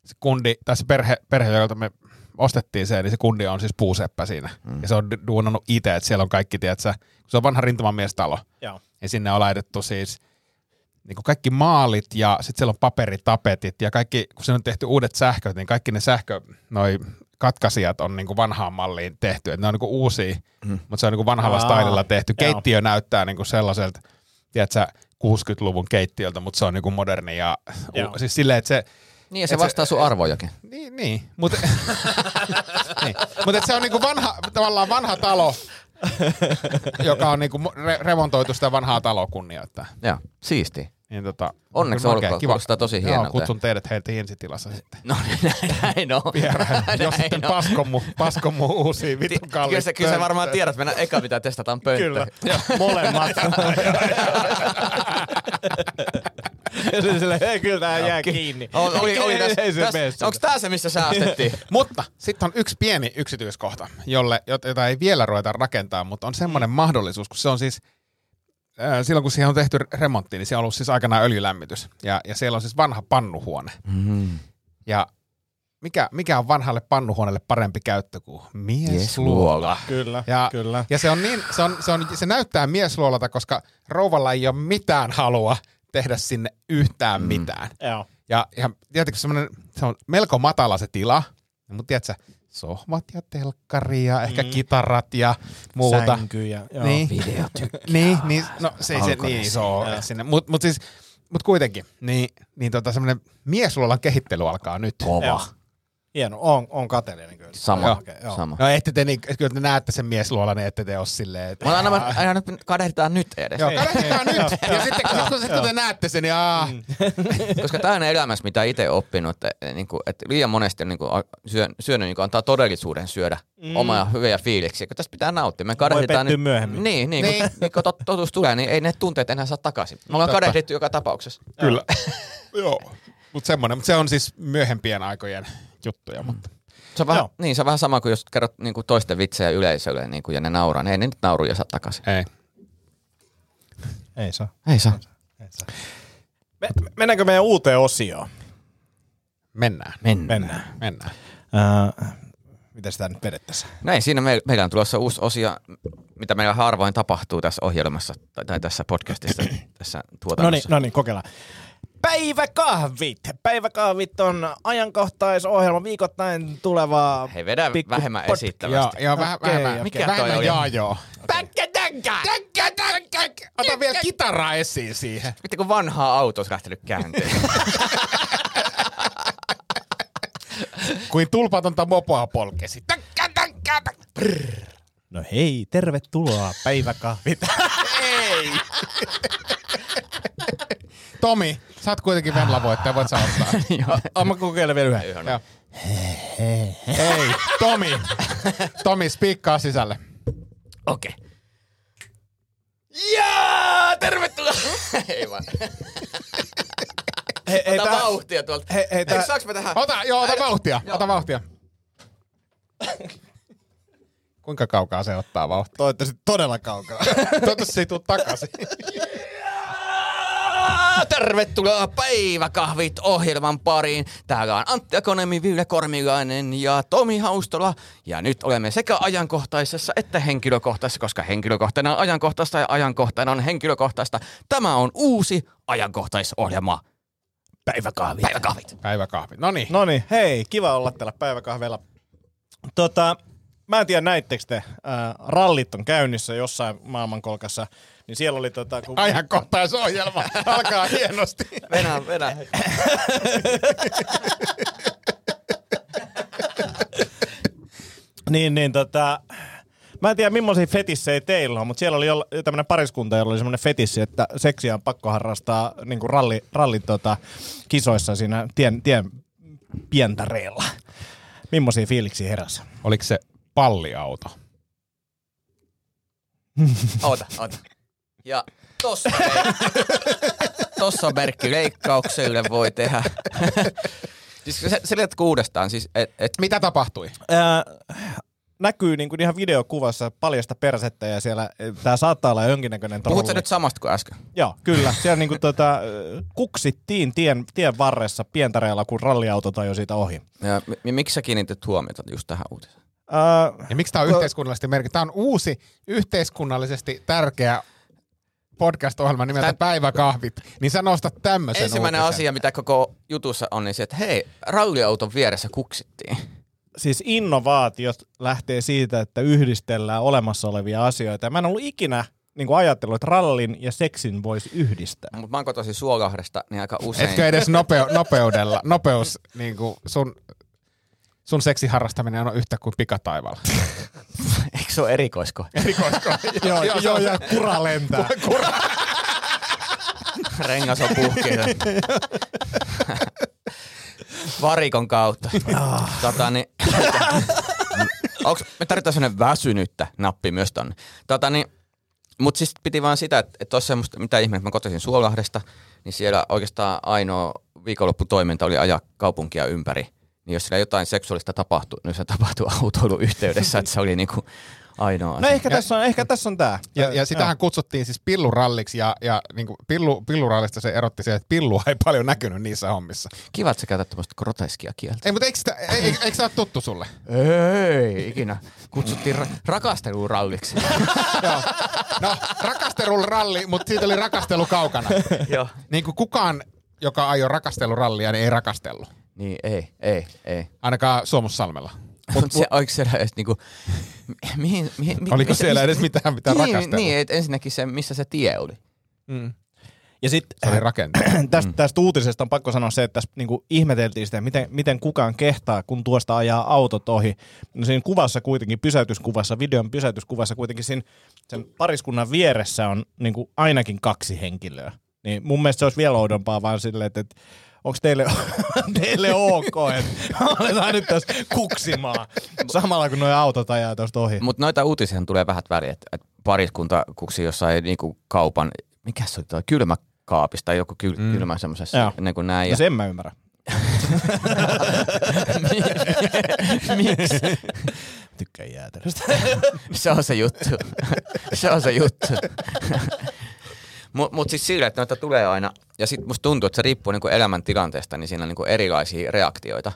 se kundi, tai se perhe, perhe, jolta me ostettiin se, niin se kundi on siis puuseppä siinä. Mm. Ja se on du- duunannut itse, että siellä on kaikki, tiedätkö, kun se on vanha rintamamiestalo, Joo. ja sinne on laitettu siis niin kuin kaikki maalit ja sitten siellä on paperitapetit ja kaikki, kun siinä on tehty uudet sähköt, niin kaikki ne sähkö, noi katkaisijat on niin kuin vanhaan malliin tehty. Et ne on niin kuin uusia, mm. mutta se on niin kuin vanhalla Aa, stylilla tehty. joo. Keittiö näyttää niin kuin sellaiselta, tiedätkö, 60-luvun keittiöltä, mutta se on niin kuin moderni ja Joo. u- siis silleen, että se, Niin, ja se Et se- vastaa sun arvojakin. niin, niin. mutta niin. Mut se on niinku vanha, tavallaan vanha talo, joka on niinku re- remontoitu sitä vanhaa taloa kunnioittaa. Joo, siisti. Niin tota, Onneksi kyllä olkoon, kuulostaa tosi Joo, hienolta. kutsun teidät heiltä ensitilassa sitten. No näin, näin on. Vieraan, jos sitten on. paskon mu, paskon mu uusia vitun Kyllä kalliita. sä, kyllä sä varmaan tiedät, että mennään eka mitä testataan pönttö. Kyllä. Molemmat. ja se silleen, ei kyllä tää jää kiinni. Oli, oli, oli tässä, ei tässä, onko tää se, missä säästettiin? Mutta sitten on yksi pieni yksityiskohta, jolle, jota ei vielä ruveta rakentaa, mutta on semmoinen mahdollisuus, kun se on siis, silloin kun siihen on tehty remontti, niin siellä on ollut siis aikanaan öljylämmitys. Ja, ja siellä on siis vanha pannuhuone. Mm. Ja mikä, mikä on vanhalle pannuhuoneelle parempi käyttö kuin miesluola? Miesluola. Kyllä, Ja, kyllä. ja se, on niin, se, on, se, on, se näyttää miesluolalta, koska rouvalla ei ole mitään halua tehdä sinne yhtään mm. mitään. Joo. Ja, ja tiedätkö, semmoinen, se on melko matala se tila, mutta tiedätkö, sohvat ja telkkari ja ehkä Mm. kitarat ja muuta. Sänkyjä. Joo. Niin, niin, niin, no se ei se niin iso ole, sinne, mutta mut siis, mut kuitenkin, niin, niin tota semmoinen miesluolan kehittely alkaa nyt. Kova. Joo. Hieno, on, on kateellinen kyllä. Sama, Joo. Okei, joo. sama. No ette te, niin, kyllä te näette sen miesluolan, niin ette te ole silleen, että... Mutta aina, aina nyt kadehditaan nyt edes. Joo, ei, nyt. Ja sitten sit, kun, sit, kun te näette sen, niin aa, Koska tämä on elämässä, mitä itse oppinut, että, niinku, että liian monesti on niinku, syö, syönyt niinku, antaa todellisuuden syödä mm. omaa hyviä fiiliksiä, kun tästä pitää nauttia. Me kadehditaan pettyä nyt, myöhemmin. Niin, niin, Niin. niin. Kun, niin kun tot, totuus tulee, niin ei ne tunteet enää saa takaisin. Me ollaan kadehdittu joka tapauksessa. Kyllä. Joo. Mutta semmoinen, mutta se on siis myöhempien aikojen juttuja, mutta Se on, vähän, Joo. niin, se on vähän sama kuin jos kerrot niin kuin toisten vitsejä yleisölle niin kuin, ja ne nauraa, niin ei ne nyt nauruja saa takaisin. ei. Ei saa. Ei saa. Ei saa. Me, mennäänkö meidän uuteen osioon? Mennään. Mennään. Mennään. Mennään. Äh, miten sitä nyt vedettäisiin. Näin, siinä me, meillä on tulossa uusi osio, mitä meillä harvoin tapahtuu tässä ohjelmassa tai, tai tässä podcastissa, tässä No niin, tuotannossa. no niin, kokeillaan. Päiväkahvit. Päiväkahvit on ajankohtaisohjelma viikoittain tuleva Hei, vedä pikku vähemmän pod- esittävästi. Joo, joo, vähän, Okei, vähemmän. Mikä toi vähemmän oli? jaa joo. Ota vielä kitaraa esiin siihen. Mitä kun vanhaa auto olisi lähtenyt käänteen. Kuin tulpatonta mopoa polkesi. Täkkä, täkkä, täkkä. No hei, tervetuloa päiväkahvit. Tomi, sä oot kuitenkin Venla-voittaja, voit sä ottaa. Mä kokeilen vielä yhden. Joo. Ei, Tomi. Tomi, spiikkaa sisälle. Okei. Okay. Jaa, tervetuloa! Ei vaan. Hei, hei, Ota vauhtia tuolta. Hei, hei, mä tähän? Ota, joo, ota vauhtia, ota vauhtia. Kuinka kaukaa se ottaa vauhtia? Toivottavasti todella kaukaa. Toivottavasti se ei tuu takaisin. Tervetuloa Päiväkahvit ohjelman pariin. Täällä on Antti Akonemi, Ville Kormilainen ja Tomi Haustola. Ja nyt olemme sekä ajankohtaisessa että henkilökohtaisessa, koska henkilökohtainen on ajankohtaista ja ajankohtainen on henkilökohtaista. Tämä on uusi ajankohtaisohjelma. Päiväkahvit. Päiväkahvit. Päiväkahvit. No niin. No niin, hei, kiva olla täällä päiväkahveilla. Tota, mä en tiedä näittekö te, ää, rallit on käynnissä jossain maailmankolkassa, niin siellä oli tota, kun... Ajankohtaisohjelma alkaa hienosti. Venä, venä. Niin, niin tota, mä en tiedä millaisia fetissejä teillä on, mutta siellä oli tämmöinen pariskunta, jolla oli semmoinen fetissi, että seksiä on pakko harrastaa niin kuin ralli, ralli tota, kisoissa siinä tien, tien pientareella. Millaisia fiiliksiä heräsi? Oliko se palliauto? Oota, oota. Ja tossa, tossa on merkki leikkaukselle voi tehdä. siis se, uudestaan, siis et, et, Mitä tapahtui? Ää, näkyy niin kuin ihan videokuvassa paljasta persettä ja siellä tämä saattaa olla jonkinnäköinen trolli. nyt samasta kuin äsken? Joo, kyllä. Siellä niin kuin, tota, kuksittiin tien, tien varressa pientareella, kun ralliauto jo siitä ohi. Ja mi- miksi sä kiinnitit huomiota just tähän uutiseen? Ää, Ja miksi tämä on yhteiskunnallisesti merkitty? Tämä on uusi yhteiskunnallisesti tärkeä podcast-ohjelma nimeltä Tän- Päiväkahvit. Niin sä nostat tämmöisen Ensimmäinen uutisen. asia, mitä koko jutussa on, niin se, että hei, ralliauton vieressä kuksittiin. siis innovaatiot lähtee siitä, että yhdistellään olemassa olevia asioita. Mä en ollut ikinä niin kuin ajatellut, että rallin ja seksin voisi yhdistää. Mutta mä oon kotoisin Suolahdesta, niin aika usein... Etkö edes nopeu- nopeudella, nopeus, niin kuin sun, sun seksiharrastaminen on yhtä kuin pikataivaalla. Eikö se ole erikoisko? joo, joo, joo, ja kura lentää. Rengas on puhki. Varikon kautta. tota, niin, onks, me tarvitaan sellainen väsynyttä nappi myös tonne. Tota, niin, mutta siis piti vaan sitä, että, olisi semmoista, mitä ihmettä, mä kotoisin Suolahdesta, niin siellä oikeastaan ainoa viikonlopputoiminta oli ajaa kaupunkia ympäri. Niin jos siellä jotain seksuaalista tapahtui, niin se tapahtui autoilun yhteydessä, että se oli niinku ainoa No asia. ehkä tässä on, ehkä tässä on tää. Ja, ja sitähän kutsuttiin siis pilluralliksi ja, ja niin kuin pillu, pillurallista se erotti se, että pillua ei paljon näkynyt niissä hommissa. Kiva, että sä käytät tämmöistä groteskia kieltä. Ei, mutta eikö, sitä, ei, eikö, eikö se ole tuttu sulle? Ei, ikinä. Kutsuttiin ra- rakasteluralliksi. Joo. No, rakasteluralli, mutta siitä oli rakastelu kaukana. Joo. Niin kuin kukaan, joka ajoi rakastelurallia, niin ei rakastellut. Niin, ei, ei, ei. Ainakaan Suomussalmella. Mutta se, oliko siellä edes niinku, mihin, mihin, mi- Oliko missä- siellä edes mitään, mitä niin, rakastella? Niin, et ensinnäkin se, missä se tie oli. Mm. Ja sitten Se oli rakenteella. tästä, tästä uutisesta on pakko sanoa se, että tässä niinku ihmeteltiin sitä, miten, miten kukaan kehtaa, kun tuosta ajaa autot ohi. No siinä kuvassa kuitenkin, pysäytyskuvassa, videon pysäytyskuvassa kuitenkin siinä sen pariskunnan vieressä on niinku ainakin kaksi henkilöä. Niin mun mielestä se olisi vielä oudompaa vaan silleen, että, että onko teille, teille ok, että aletaan nyt tässä kuksimaan samalla kun nuo autot ajaa tuosta ohi. Mutta noita uutisia tulee vähät väliä, että et pariskunta kuksi jossain niinku kaupan, mikä se oli tuo kylmäkaapista joku kyl, mm. kylmä semmoisessa, ennen kuin näin. Ja Ja, sen mä ymmärrän. Miksi? Tykkään jäätelöstä. Se on se juttu. se on se juttu. Mutta mut siis sillä, että noita tulee aina, ja sitten musta tuntuu, että se riippuu niinku elämäntilanteesta, niin siinä on niinku erilaisia reaktioita.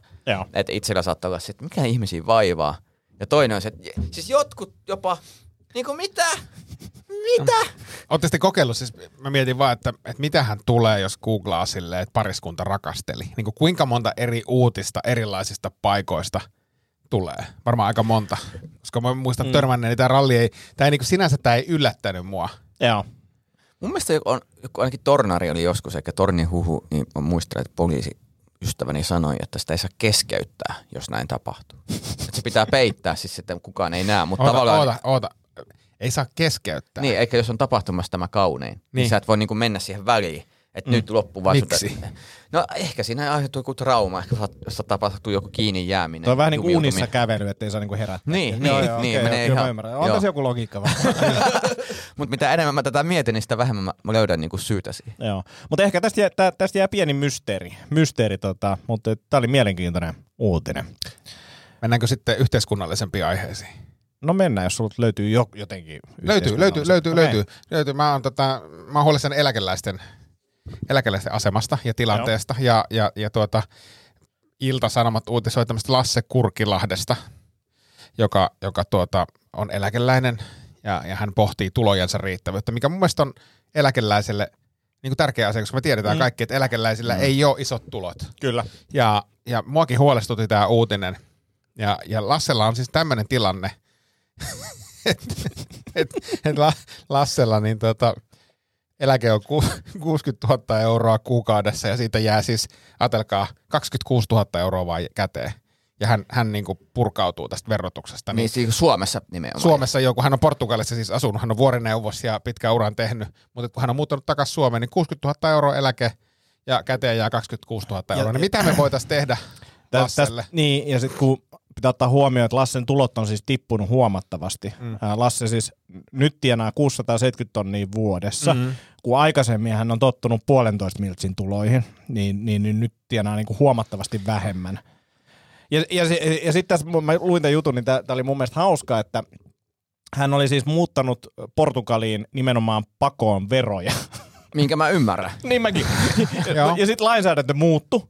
Että itsellä saattaa olla se, että mikä ihmisiä vaivaa, Ja toinen on se, että siis jotkut jopa, niinku mitä? Mitä? Oletteko te kokeillut, siis mä mietin vaan, että, että mitähän tulee, jos googlaa silleen, että pariskunta rakasteli. Niin kuin kuinka monta eri uutista erilaisista paikoista tulee? Varmaan aika monta. Koska mä muistan mm. törmänneeni, tämä ralli ei, tämä ei niin kuin sinänsä tämä ei yllättänyt mua. Joo. Mun mielestä on, joku ainakin Tornari oli joskus, eikä Tornin huhu, niin mä muistelen, että poliisi ystäväni sanoi, että sitä ei saa keskeyttää, jos näin tapahtuu. Että se pitää peittää siis, että kukaan ei näe, mutta Oota, tavallaan... oota, oota. Ei saa keskeyttää. Niin, eikä jos on tapahtumassa tämä kaunein, niin, Niin. niin sä et voi niinku mennä siihen väliin, että mm. nyt vaan Miksi? Sut, no ehkä siinä aiheutuu joku trauma, ehkä jos- tapahtuu joku kiinni jääminen. Tuo on vähän niin kuin unissa kävely, ettei saa niinku herättää. Niin, Joo, niin, joo, niin, okei, menee kyllä mä ihan- ymmärrän. On joo. tässä joku logiikka vähän. Mutta mitä enemmän mä tätä mietin, niin sitä vähemmän mä, löydän niinku syytä siihen. Joo. Mutta ehkä tästä jää, tä, tästä jää pieni mysteeri, mysteeri tota, mutta tämä oli mielenkiintoinen uutinen. Mennäänkö sitten yhteiskunnallisempiin aiheisiin? No mennään, jos sulta löytyy jo, jotenkin Löytyy, löytyy, löytyy, Okei. löytyy, löytyy. Mä oon, tota, mä oon huolissani eläkeläisten, eläkeläisten asemasta ja tilanteesta. Ja, ja, ja tuota, Ilta-Sanomat uutisoi tämmöistä Lasse Kurkilahdesta, joka, joka tuota, on eläkeläinen ja, ja hän pohtii tulojensa riittävyyttä, mikä mun mielestä on eläkeläiselle niin kuin tärkeä asia, koska me tiedetään Mm. mm. kaikki, että eläkeläisillä mm. ei ole isot tulot. Kyllä. Ja, ja muakin huolestutti tämä uutinen. Ja, ja Lassella on siis tämmöinen tilanne, että et, et La, Lassella niin tota, eläke on ku, 60 000 euroa kuukaudessa ja siitä jää siis, ajatelkaa, 26 000 euroa vaan käteen. Ja hän, hän niin kuin purkautuu tästä verotuksesta. Niin, Niin, niin siis Suomessa nimenomaan. Suomessa joku, hän on Portugalissa siis asunut, hän on vuorineuvos ja pitkän uran tehnyt, mutta kun hän on muuttanut takaisin Suomeen, niin 60 000 euroa eläke ja käteen jää 26 000 euroa. Niin mitä me voitaisiin tehdä Lasselle? tästä, niin, ja sitten kun pitää ottaa huomioon, että Lassen tulot on siis tippunut huomattavasti. Mm. Lasse siis nyt tienaa 670 tonnia vuodessa, mm. kun aikaisemmin hän on tottunut puolentoista miltsin tuloihin, niin, niin, niin nyt tienaa niinku huomattavasti vähemmän. Ja, ja, ja sitten tässä, mä luin tämän jutun, niin tämä oli mun mielestä hauska, että hän oli siis muuttanut Portugaliin nimenomaan pakoon veroja. Minkä mä ymmärrän. niin mäkin. Joo. ja sitten lainsäädäntö muuttui.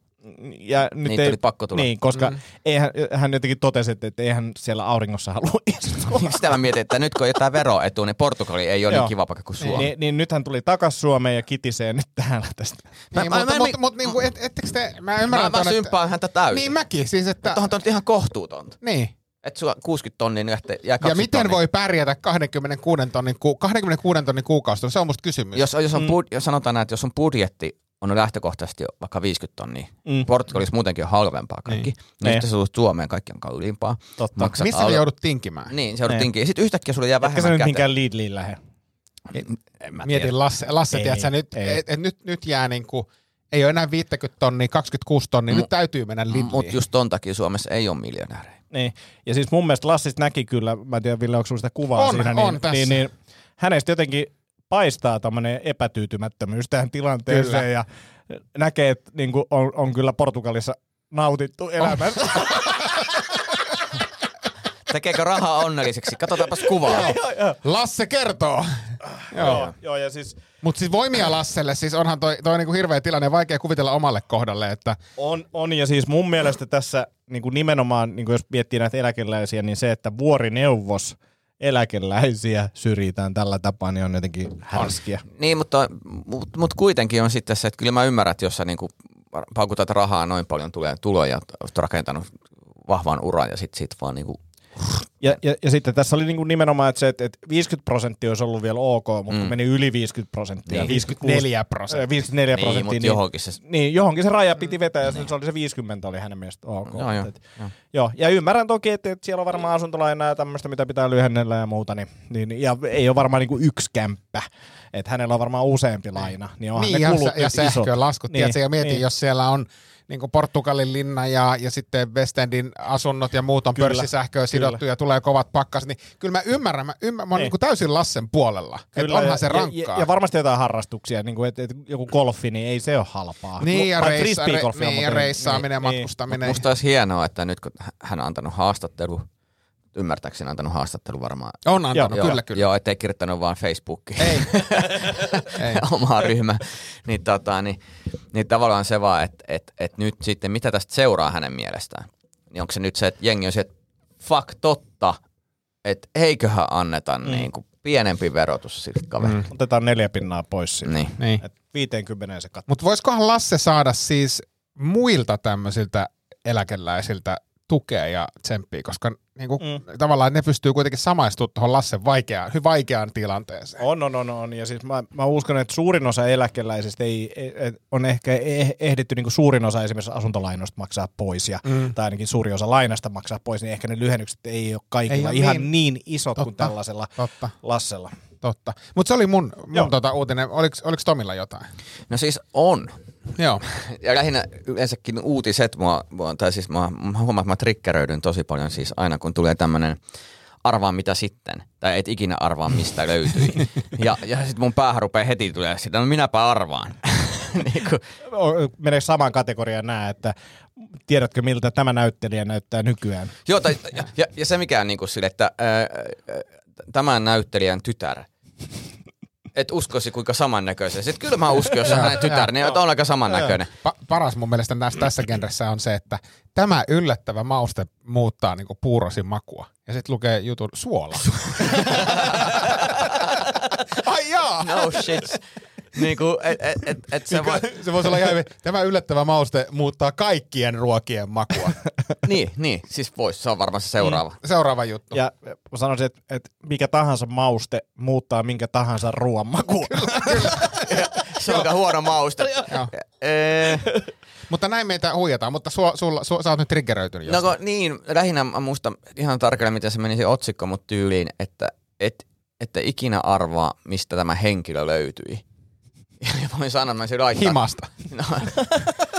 Ja nyt Niitä ei, oli pakko tulla. Niin, koska mm. eihän, hän jotenkin totesi, että, että eihän siellä auringossa halua istua. Sitä mä mietin, että nyt kun on jotain veroetua, niin Portugali ei ole Joo. niin kiva paikka kuin Suomi. niin, niin nyt hän tuli takas Suomeen ja kitisee nyt täällä tästä. Mä- Niin, mä- mutta, mä- mutta, mutta niin kuin, et, ettekö te, mä ymmärrän Mä, mä ton, symppaan häntä täysin. Niin mäkin, siis että, Tuohon on ihan kohtuutonta. niin. Että sulla 60 tonnia niin lähtee, jää Ja 20 miten tonnia. voi pärjätä 26 tonnin, ku, 26 tonnin kuukausi, se on musta kysymys. Jos, jos, on, bud, jos sanotaan näin, että jos on budjetti on lähtökohtaisesti jo vaikka 50 tonnia. Mm. Portugalissa muutenkin on halvempaa kaikki. Niin. Niin. Niin. Sitten sä tulet Suomeen, kaikki on kalliimpaa. Totta. Maksat Missä alle- joudut tinkimään? Niin, se joudut Niin. tinkiä. Sitten yhtäkkiä sulle jää Ehkä se vähemmän nyt käteen. minkään Lidliin lähde. En mä Mietin tiedä. Lasse, Lasse Ei, tiedätkö, nyt, ei. et, et, nyt, nyt jää niinku, ei ole enää 50 tonnia, 26 tonnia, Mu- nyt täytyy mennä Lidliin. Mutta just ton takia Suomessa ei ole miljonäärejä. Niin. Ja siis mun mielestä Lassista näki kyllä, mä en tiedä Ville, onko sulla sitä kuvaa On, siinä, on niin, tässä. niin, niin hänestä jotenkin paistaa tämmöinen epätyytymättömyys tähän tilanteeseen Kyllä. ja näkee, että niin kuin on, on kyllä Portugalissa nautittu elämästä. Tekeekö rahaa onnelliseksi? Katsotaanpas kuvaa. Lasse kertoo. Joo. Joo, joo, ja siis Mutta siis voimia Lasselle, siis onhan toi, toi niinku hirveä tilanne, vaikea kuvitella omalle kohdalle, että on, on, ja siis mun mielestä tässä niin kuin nimenomaan, niin kuin jos miettii näitä eläkeläisiä, niin se, että vuorineuvos eläkeläisiä syrjitään tällä tapaa, niin on jotenkin härskiä. Niin, mutta, mutta, mutta kuitenkin on sitten se, että kyllä mä ymmärrän, että jos sä niinku paukutat rahaa noin paljon tulee tuloja, olet rakentanut vahvan uran ja sitten sit vaan niinku, Ja, ja, ja sitten tässä oli niinku nimenomaan, että se, että että 50 prosenttia olisi ollut vielä ok, mutta mm. Mm. meni yli 50 prosenttia. Niin. 54 prosenttia. 54 niin, prosenttia. mutta johonkin se, Niin, johonkin se raja piti vetää, ja se oli se 50 oli hänen mielestä ok. Joo, joo, Et, joo. joo. Ja ymmärrän toki, että, että siellä on varmaan asuntolainaa ja tämmöistä, mitä pitää lyhennellä ja muuta. Niin, niin, ja ei ole varmaan niinku yksi kämppä. Että hänellä on varmaan useampi laina. Niin, onhan Niin, ne ja, kulut ja sähkölaskut. Niin, ja mietin, niin. jos siellä on niin Portugalin linna ja, ja sitten West Endin asunnot ja muut on Kyllä, pörssisähköön sidottu ja tulee kovat pakkaset, niin kyllä mä ymmärrän, mä, ymmärrän, mä oon Niin. niin kuin täysin Lassen puolella. Että onhan ja, se rankkaa. Ja, ja, varmasti jotain harrastuksia, niin kuin, että, että joku golfi, niin ei se ole halpaa. niin, ja, reissa, re, niin, ja reissaaminen, niin, matkustaminen. musta olisi hienoa, että nyt kun hän on antanut haastattelu, ymmärtääkseni antanut haastattelu varmaan. On antanut, Joo, kyllä, kyllä. Joo, ettei kirjoittanut vaan Facebookiin. Ei. Ei. omaa ryhmää. Niin, tota, niin, niin tavallaan se vaan, että et, et nyt sitten mitä tästä seuraa hänen mielestään. Niin onko se nyt se, että jengi on se, että fuck totta, että eiköhän anneta mm. niin kuin pienempi verotus sille kaverille. Mm. Otetaan neljä pinnaa pois siitä. Niin. Niin. Et 50 se katto. Mutta voisikohan Lasse saada siis muilta tämmöisiltä eläkeläisiltä tukea ja tsemppiä, koska niinku, mm. tavallaan ne pystyy kuitenkin samaistumaan tuohon Lassen vaikeaan, vaikeaan tilanteeseen. On, on, on, on. Ja siis mä, mä uskon, että suurin osa eläkeläisistä ei, ei- on ehkä eh- ehditty niin suurin osa esimerkiksi asuntolainoista maksaa pois, ja, Mm. tai ainakin suuri osa lainasta maksaa pois, niin ehkä ne lyhennykset ei ole kaikilla Ei ole ihan niin- niin, niin isot kuin Totta. tällaisella Totta, Lassella. Totta. Mutta se oli mun, mun tota, uutinen. Oliko, Tomilla jotain? No siis on. Joo. Ja lähinnä yleensäkin uutiset, mua, mua, tai siis mä, mä huomaan, että mä triggeröidyn tosi paljon siis aina, kun tulee tämmönen arvaa mitä sitten, tai et ikinä arvaa mistä löytyi. ja, ja sitten mun päähän rupeaa heti tulee sitä, no minäpä arvaan. niin kuin, O- Menee samaan kategoriaan nämä, että tiedätkö miltä tämä näyttelijä näyttää nykyään? joo, tai, ja, ja, ja, se mikä on niin kuin sille, että ää, ää, tämän näyttelijän tytär, et uskoisi kuinka samannäköisen. Sitten kyllä mä uskon, jos on hänen tytär, niin on aika samannäköinen. Pa- paras mun mielestä tässä, tässä genressä on se, että tämä yllättävä mauste muuttaa niinku puurosin makua. Ja sitten lukee jutun suola. Ai jaa! No shit. Niin kuin, et, et, et, et se voi, se voisi olla ihan. Tämä yllättävä mauste muuttaa kaikkien ruokien makua. niin, niin, siis vois, se on varmaan se seuraava. Seuraava juttu. Ja sanoisin, että, että mikä tahansa mauste muuttaa minkä tahansa ruoan makua. Se on aika huono mauste. Eh, Mutta näin meitä huijataan, mutta sua, sulla, su, sä oot nyt triggeröitynyt no kun, niin, lähinnä mä muistan ihan tarkalleen, miten se meni se otsikko mut tyyliin, että et, että ikinä arvaa, mistä tämä henkilö löytyi. Ja voin sanoa, mä sen laittaa. Himasta. No,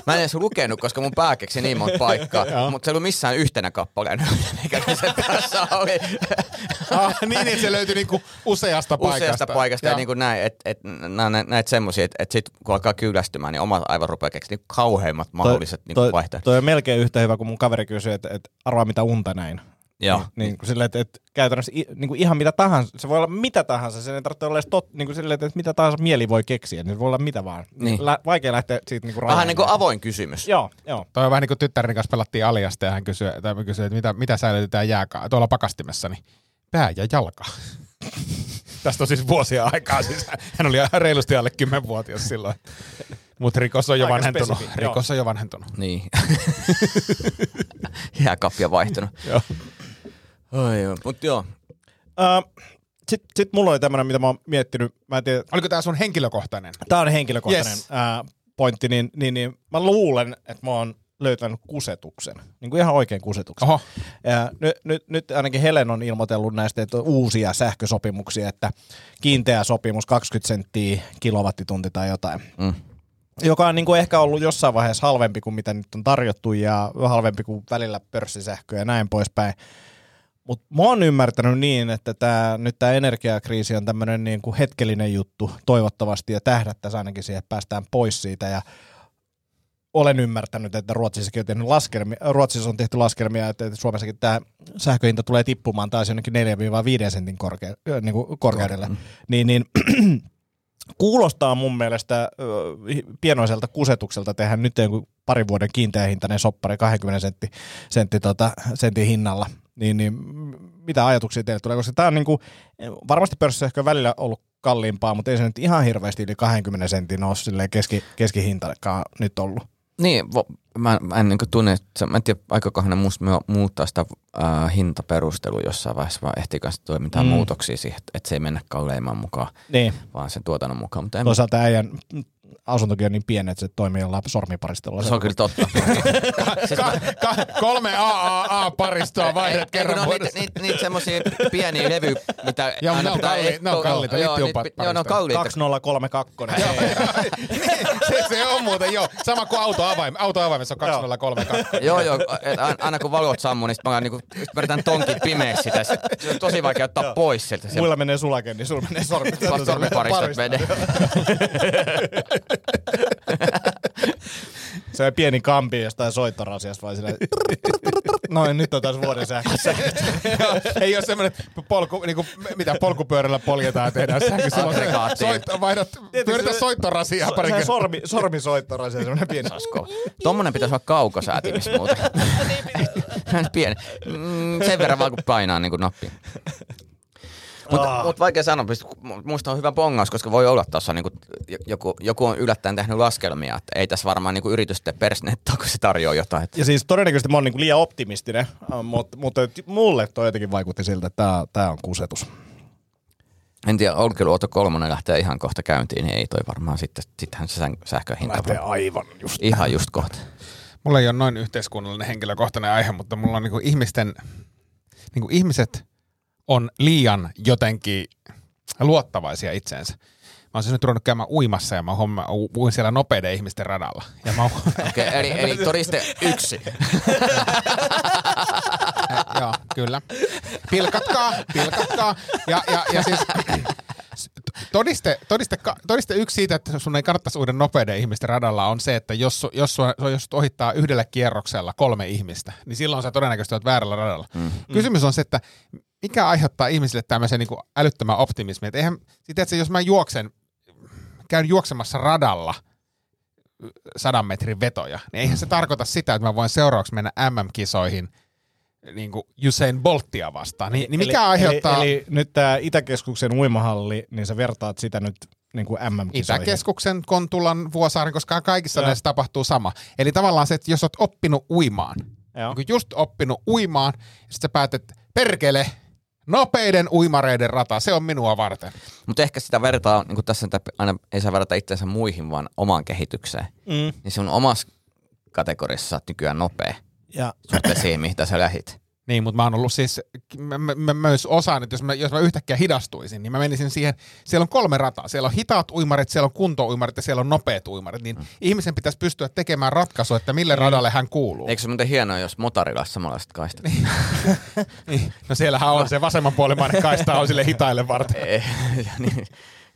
mä en edes lukenut, koska mun pää keksi niin monta paikkaa, mutta se ei ollut missään yhtenä kappaleena, mikä se tässä oli. ah, niin, että se löytyi niinku useasta paikasta. useasta paikasta ja Joo. niin kuin näin, että et, nää- näitä semmosia, että et sit kun alkaa kyllästymään, niin omat aivan rupeaa keksiä niin kauheimmat mahdolliset niin toi, vaihtoehdot. toi on melkein yhtä hyvä, kun mun kaveri kysyi, että, että arvaa mitä unta näin. Joo. Niin kuin silleen, että, että käytännössä niin kuin ihan mitä tahansa, se voi olla mitä tahansa, se ei tarvitse olla edes tot, niin kuin silleen, että mitä tahansa mieli voi keksiä, niin se voi olla mitä vaan. Niin. Lä, vaikea lähteä siitä niin kuin Vähän niin kuin avoin kysymys. Joo, joo. Toi on vähän niin kuin tyttären kanssa pelattiin aliasta ja hän kysyi, tai mä kysyin, että mitä, mitä säilytetään jääkaa tuolla pakastimessa, niin pää ja jalka. Tästä on siis vuosia aikaa. Siis hän oli reilusti alle 10-vuotias silloin. Mutta rikos on jo Aika vanhentunut. spesifi, joo. Rikos on jo vanhentunut. Niin. Jääkappia vaihtunut. Joo. Oi joo, mut joo. Sitten sit mulla oli tämmöinen, mitä mä oon miettinyt. Mä en tiedä, Oliko tämä sun henkilökohtainen? tää on henkilökohtainen Yes. yes. pointti, niin, niin, niin mä luulen, että mä oon löytänyt kusetuksen. Niin kuin ihan oikein kusetuksen. Oho. Ja nyt, nyt, nyt ainakin Helen on ilmoitellut näistä että on uusia sähkösopimuksia, että kiinteä sopimus 20 senttiä kilowattitunti tai jotain. Mm. Joka on niin kuin ehkä ollut jossain vaiheessa halvempi kuin mitä nyt on tarjottu ja halvempi kuin välillä pörssisähkö ja näin poispäin. Mutta mä oon ymmärtänyt niin, että tää, nyt tämä energiakriisi on tämmöinen niin kuin hetkellinen juttu toivottavasti ja tähdättäisiin ainakin siihen, että päästään pois siitä ja olen ymmärtänyt, että Ruotsissakin on, tehnyt laskelmia, Ruotsissa on tehty laskelmia, että Suomessakin tämä sähköhinta tulee tippumaan taas jonnekin 4-5 sentin korke, niin kuin korkeudelle. Niin, niin kuulostaa mun mielestä pienoiselta kusetukselta tehdä nyt joku parin vuoden kiinteähintainen soppari 20 sentti, sentti tota, sentin hinnalla. Niin, niin mitä ajatuksia teille tulee? Koska tämä on niinku, varmasti pörssissä ehkä välillä ollut kalliimpaa, mutta ei se nyt ihan hirveästi yli 20 sentin ole silleen keski, keskihintakaan nyt ollut. Niin, mä, mä en niin tunne, että mä en tiedä, aikokohan ne muuttaa sitä äh, hintaperustelua jossain vaiheessa, vai ehtiikö sitä tuoda mitään Mm. muutoksia siihen, että, se ei mennä kalleimman mukaan, Niin. vaan sen tuotannon mukaan. Mutta en, Toisaalta äijän asuntokin on niin pieni, että se toimii jollain sormiparistolla. se on kyllä totta. mä, Ka- kolme AAA-paristoa vaihdat kerran on vuodessa. niitä, niitä, niitä semmosia pieniä levy, mitä Joo, aina ne on pitää kalliit- ne on kalliita, joo, pi- Joo, ne on kalliita. 2032. se, se on muuten, joo. Sama kuin autoavaim, autoavaimessa on 2032. Joo, joo, et aina- kun valot sammuu, niin sit mä, niinku, yritän tonkin pimeässä sitä. Sit Se on tosi vaikea ottaa pois sieltä. Se Muilla menee sulake, niin sulla menee sormi. vasta sormiparistot menee. Se on pieni kampi jostain soittorasiasta vai silleen. Noin, nyt on taas vuoden sähkössä. Ei ole semmoinen polku, niinku, mitä polkupyörällä poljetaan ja tehdään sähkö. Silloin se Aggregaatti. soit, vaihdat, pyöritä soittorasiaa pari Se kertaa. sormi, sormisoittorasia, semmoinen pieni. Tommonen pitäisi olla kaukosäätimis muuten. Pieni. Mm, sen verran vaan kun painaa niin kuin nappia. Mutta Ah. mut vaikea sanoa, muista on hyvä pongaus, koska voi olla tuossa niinku, joku, joku on yllättäen tehnyt laskelmia, että ei tässä varmaan niinku yritysten persnettoa, kun se tarjoaa jotain. Et Ja siis todennäköisesti mä oon niinku liian optimistinen, äh, mutta, mutta mulle toi jotenkin vaikutti siltä, että tää, tää on kusetus. En tiedä, Olkiluoto kolmonen lähtee ihan kohta käyntiin, niin ei toi varmaan sitten, sittenhän se sän- sähköhinta Lähtee aivan just. ihan just kohta. Mulla ei ole noin yhteiskunnallinen henkilökohtainen aihe, mutta mulla on niinku ihmisten, niinku ihmiset on liian jotenkin luottavaisia itseensä. Mä oon siis nyt ruvennut käymään uimassa ja mä homma, uin siellä nopeiden ihmisten radalla. Ja mä Okei, eli, eli todiste yksi. Eh, Joo, kyllä. Pilkatkaa, pilkatkaa. Ja, ja, ja siis todiste, todiste, todiste yksi siitä, että sun ei kannattaisi uuden nopeiden ihmisten radalla on se, että jos, jos, sua, jos sut ohittaa yhdellä kierroksella kolme ihmistä, niin silloin sä todennäköisesti olet väärällä radalla. Mm. Kysymys on se, että mikä aiheuttaa ihmisille tämmöisen niin älyttömän optimismin. Että eihän, sit, että jos mä juoksen, käyn juoksemassa radalla sadan metrin vetoja, niin eihän se tarkoita sitä, että mä voin seuraavaksi mennä MM-kisoihin niin kuin Usain Bolttia vastaan. Niin, niin mikä eli, aiheuttaa... Eli, eli nyt tämä Itäkeskuksen uimahalli, niin sä vertaat sitä nyt niin kuin MM-kisoihin. Itäkeskuksen, Kontulan, Vuosaaren, koska kaikissa Joo. näissä tapahtuu sama. Eli tavallaan se, että jos oot oppinut uimaan, Joo. niin just oppinut uimaan, ja sitten sä päätät, perkele, nopeiden uimareiden rata, se on minua varten. Mutta ehkä sitä vertaa, niin kuin tässä aina ei saa verrata itseensä muihin, vaan omaan kehitykseen. Mm. Niin sun omassa kategoriassa sä oot nykyään nopea Ja suhteessa siihen, mihin sä lähit. Niin, mutta mä oon ollut siis, mä, mä, mä myös osaan, että jos mä, jos mä yhtäkkiä hidastuisin, niin mä menisin siihen, siellä on kolme rataa. Siellä on hitaat uimarit, siellä on kuntouimarit ja siellä on nopeat uimarit. Niin mm. ihmisen pitäisi pystyä tekemään ratkaisu, että mille radalle hän kuuluu. Eikö se muuten hienoa, jos motorilla olisi samanlaiset kaistat? Niin. No siellähän on se vasemmanpuolimainen kaista on sille hitaille varten. Ei, niin.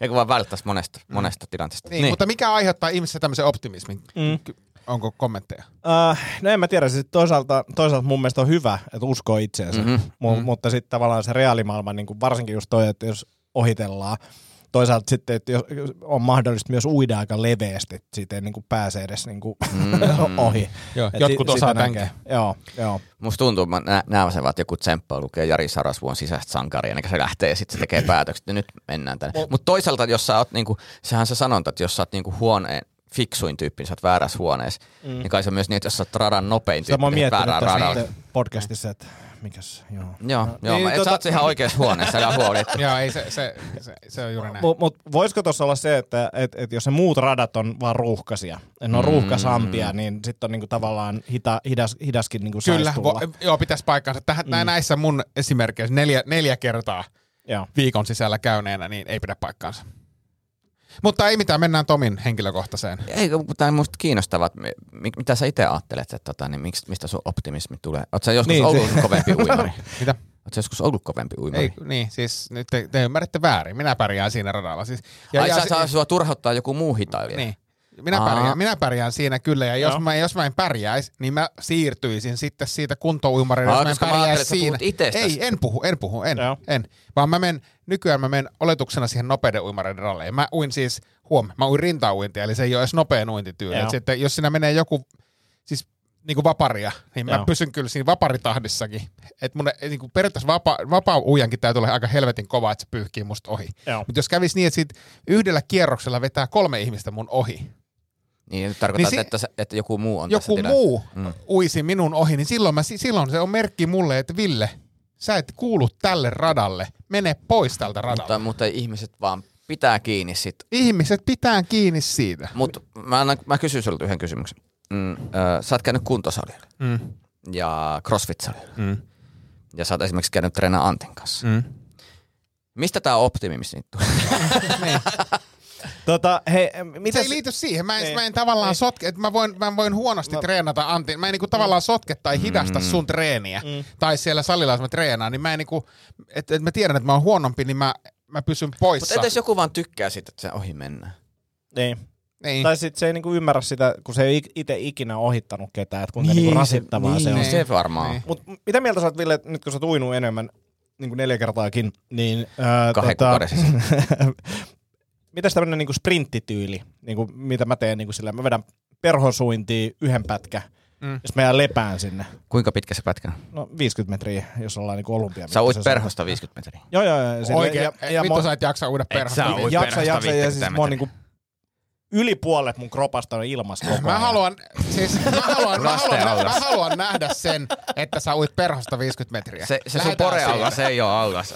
Eikö vaan välttäisi monesta, monesta tilanteesta. Niin, niin. Mutta mikä aiheuttaa ihmisessä tämmöisen optimismin? Mm. Onko kommentteja? Uh, no en mä tiedä, siis toisaalta, toisaalta mun mielestä on hyvä, että uskoo itseensä, Mhm, mm-hmm. M- mm. mutta sitten tavallaan se reaalimaailma, niin kuin varsinkin just toi, että jos ohitellaan, toisaalta sitten, että jos on mahdollista myös uida aika leveästi, että siitä ei niin kuin pääse edes niin kuin Mm. ohi. Joo, Et jotkut si- osaa näkee. tämänkin. Joo, joo. Musta tuntuu, että mä nä- näen sen vaan, että joku tsemppaa lukee Jari Sarasvuon sisäistä sankaria, ennen kuin se lähtee ja sitten se tekee päätökset, ja nyt mennään tänne. Mutta toisaalta, jos sä oot niinku, sehän se sanonta, että jos sä oot niinku huoneen fiksuin tyyppi, niin sä oot väärässä huoneessa, mm. niin kai se on myös niin, että jos sä oot radan nopein Sitä mä oon tyyppi, niin miettinyt väärään tässä radalla. sitten podcastissa, että mikäs, joo. Joo, No, joo, niin, niin, et tota- sä oot ihan oikeassa huoneessa, älä huoli. Joo, ei se, se, se, se on juuri näin. Mutta mut, voisiko tuossa olla se, että et, et jos ne muut radat on vaan ruuhkaisia, että ne on Mm. ruuhkasampia, niin sitten on niinku tavallaan hita, hidas, hidaskin niinku Kyllä, vo, joo, pitäisi paikkansa. Tähän, mm. Näissä mun esimerkkeissä neljä, neljä kertaa Joo. viikon sisällä käyneenä, niin ei pidä paikkaansa. Mutta ei mitään, mennään Tomin henkilökohtaiseen. Ei, tämä on musta kiinnostavaa, mitä sä itse ajattelet, että tota, niin miksi, mistä sun optimismi tulee? Oot sä joskus Niin, niin, se- ollut kovempi uimari? Mitä? Sä joskus ollut kovempi uimari? Ei, niin, siis nyt te, te ymmärrätte väärin. Minä pärjään siinä radalla. Siis, Ja, Ai sä, si- sä, sua turhauttaa joku muu hitailija? Niin. Minä Aa. pärjään, minä pärjään siinä kyllä, ja jos Joo. mä, jos mä en pärjäisi, niin mä siirtyisin sitten siitä kuntouimarille, jos mä en mä pärjäisi siinä. Ei, en puhu, en puhu, en, Joo. en. Vaan mä menen, nykyään mä menen oletuksena siihen nopeiden uimareiden ralleihin. Mä uin siis, huom, mä uin rintauintia, eli se ei ole edes nopein uintityyli. Et sitten, jos siinä menee joku, siis niin kuin vaparia, niin mä Joo. pysyn kyllä siinä vaparitahdissakin. Että mun niin kuin periaatteessa vapa, vapaa uijankin täytyy olla aika helvetin kova, että se pyyhkii musta ohi. Mutta jos kävisi niin, että siitä yhdellä kierroksella vetää kolme ihmistä mun ohi, Niin nyt tarkoittaa, Niin si- että, että joku muu on tässä joku tilanteessa. muu mm. uisi minun ohi, niin silloin, mä, silloin se on merkki mulle, että Ville, sä et kuulu tälle radalle, mene pois tältä radalta. Mutta, mutta ihmiset vaan pitää kiinni sit. Ihmiset pitää kiinni siitä. Mutta mä, annan- mä kysyn sulta yhden kysymyksen. Mm, ö, sä oot käynyt kuntosalilla Mm. ja crossfit-salilla. Mm. Ja sä oot esimerkiksi käynyt treenaa Antin kanssa. Mm. Mistä tää optimismi tulee? Tota, hei, Se mitä ei liity siihen. Mä en, Ei. mä en tavallaan Ei. sotke, että mä voin, mä voin huonosti No. treenata Antti. Mä en niinku tavallaan sotke tai hidasta sun treeniä. Mm. Tai siellä salilla, jos mä treenaan, niin mä en niinku, että et mä tiedän, että mä oon huonompi, niin mä, mä pysyn Mutta poissa. entäs joku vaan tykkää siitä, että se ohi mennään? Niin. Niin. Tai sitten se ei niinku ymmärrä sitä, kun se ei itse ikinä ohittanut ketään, että kuinka Niin, niinku se- rasittavaa niin, se on. niin. Se varmaan. Niin. Mut mitä mieltä sä oot, Ville, nyt kun sä oot uinut enemmän, niin kuin neljä kertaakin, niin... Ää, Kahden kuukauden Mitäs tämmönen niinku sprinttityyli, niinku, mitä mä teen niinku sillä, mä vedän perhosuintia yhden pätkä, mm. jos mä jään lepään sinne. Kuinka pitkä se pätkä on? No 50 metriä, jos ollaan niinku olympia. Sä uit perhosta 50 metriä. Joo, joo, joo. sille- Oikein, ja- ja, ja vittu sä et jaksa uida perhosta. sä ui Jaksa, jaksa, ja 50 siis mä oon niinku yli puolet mun kropasta on ilmassa koko Mä ajan. haluan, siis mä haluan, mä haluan, mä haluan nähdä sen, että sä uit perhosta 50 metriä. Se, se sun siitä. allas, se ei ole allas.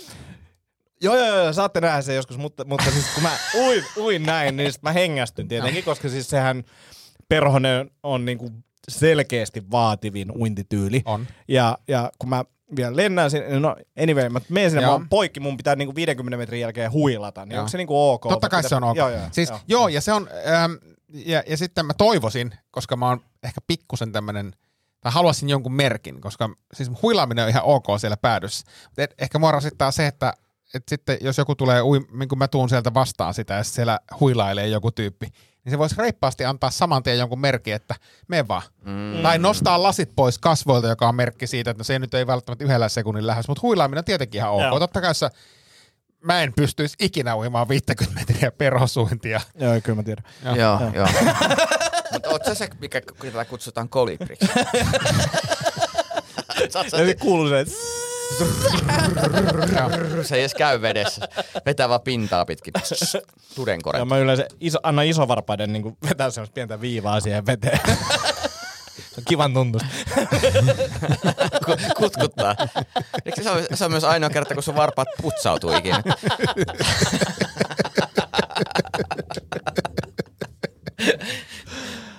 Joo, joo, joo, saatte nähdä sen joskus, mutta, mutta siis kun mä uin, uin näin, niin sit mä hengästyn tietenkin, koska siis sehän perhonen on niinku selkeästi vaativin uintityyli. On. Ja, ja kun mä vielä lennän sinne, no anyway, mä menen sinne, mä Joo. oon poikki, mun pitää niinku 50 metrin jälkeen huilata, niin Joo. onko se niinku ok? Totta kai Pitää- se on ok. Joo, joo, siis, joo. joo. ja se on, ähm, ja, ja sitten mä toivoisin, koska mä oon ehkä pikkusen tämmönen, tai haluaisin jonkun merkin, koska siis huilaaminen on ihan ok siellä päädyssä. Mutta ehkä mua rasittaa se, että et sitten jos joku tulee, ui, niin kun mä tuun sieltä vastaan sitä, ja siellä huilailee joku tyyppi, niin se voisi reippaasti antaa saman tien jonkun merkin, että me vaan. Mm. Tai nostaa lasit pois kasvoilta, joka on merkki siitä, että no se nyt ei välttämättä yhdellä sekunnin lähes, mutta huilaaminen on tietenkin ihan ok. Joo. Totta kai jos sä- mä en pystyisi ikinä uimaan 50 metriä perhosuintia. Joo, kyllä mä tiedän. Joo, joo. joo. Mutta oot sä se, mikä kutsutaan kolibriksi? Ja kuuluu se, että se ei edes käy vedessä. Vetää vaan pintaa pitkin. Tudenkore. ja mä yleensä iso, annan isovarpaiden niin vetää semmoista pientä viivaa siihen veteen. se on kivan tuntusta. Ku- kutkuttaa. Eikö se, ole, se on myös ainoa kerta, kun sun varpaat putsautuu ikinä.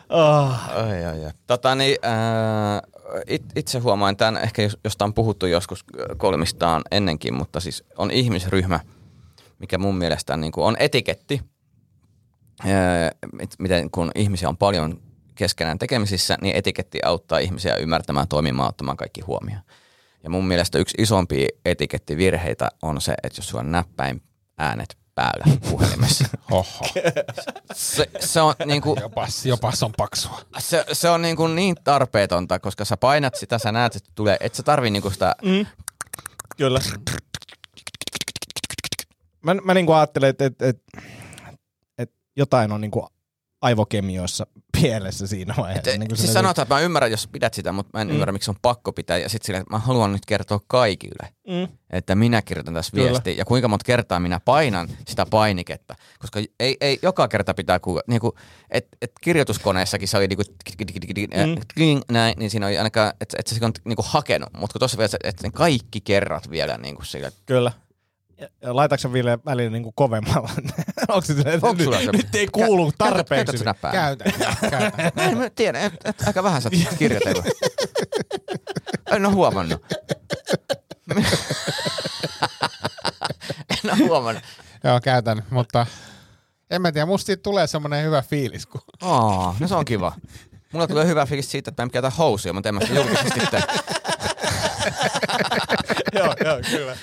Oh. Ai, ai, ai. Tota, niin, ää, it, itse huomaan tämän, ehkä jos- josta on puhuttu joskus äh, kolmistaan ennenkin, mutta siis on ihmisryhmä, mikä mun mielestä niin kuin on etiketti, mit- miten kun ihmisiä on paljon keskenään tekemisissä, niin etiketti auttaa ihmisiä ymmärtämään, toimimaan, ottamaan kaikki huomioon. Ja mun mielestä yksi isompi etikettivirheitä on se, että jos sulla on näppäin äänet päällä puhelimessa. Oho, Se, se on niin kuin, jopas, jopas on paksua. se, se on niin, kuin niin tarpeetonta, koska sä painat sitä, sä näet, että tulee, et sä tarvii niin kuin sitä, Mm. Kyllä. Mä, mä niinku ajattelen, että et, et, et jotain on niinku aivokemioissa pielessä siinä vaiheessa. et, niin siis se- sanotaan, että mä ymmärrän, jos pidät sitä, mutta mä en Mm. ymmärrä, miksi on pakko pitää. Ja sitten silleen, että mä haluan nyt kertoa kaikille, Mm. että minä kirjoitan tässä Kyllä. viestiä ja kuinka monta kertaa minä painan sitä painiketta. Koska ei, ei joka kerta pitää kuulla, niin kuin, että et kirjoituskoneessakin se oli niin kuin, Mm. näin, niin siinä oli ainakaan, että et se on niin kuin hakenut, mutta kun tuossa vielä, että ne kaikki kerrat vielä niin kuin sille, Kyllä. Laitatko sä Ville välillä niinku kovemmalla? Onko se Onko sulla nyt, se- nyt ei kuulu Käytä- tarpeeksi? Käytätkö sä näppää? Käytän. Mä en tiedä, et, et, aika vähän sä oot kirjoitellut. En oo huomannut. en oo huomannut. Joo, käytän, mutta en mä tiedä, musta siitä tulee semmoinen hyvä fiilis, kun Oh, no se on kiva. Mulla tulee hyvä fiilis siitä, että mä en käytä housuja, mutta en mä sitä julkisesti tee. joo, joo, kyllä.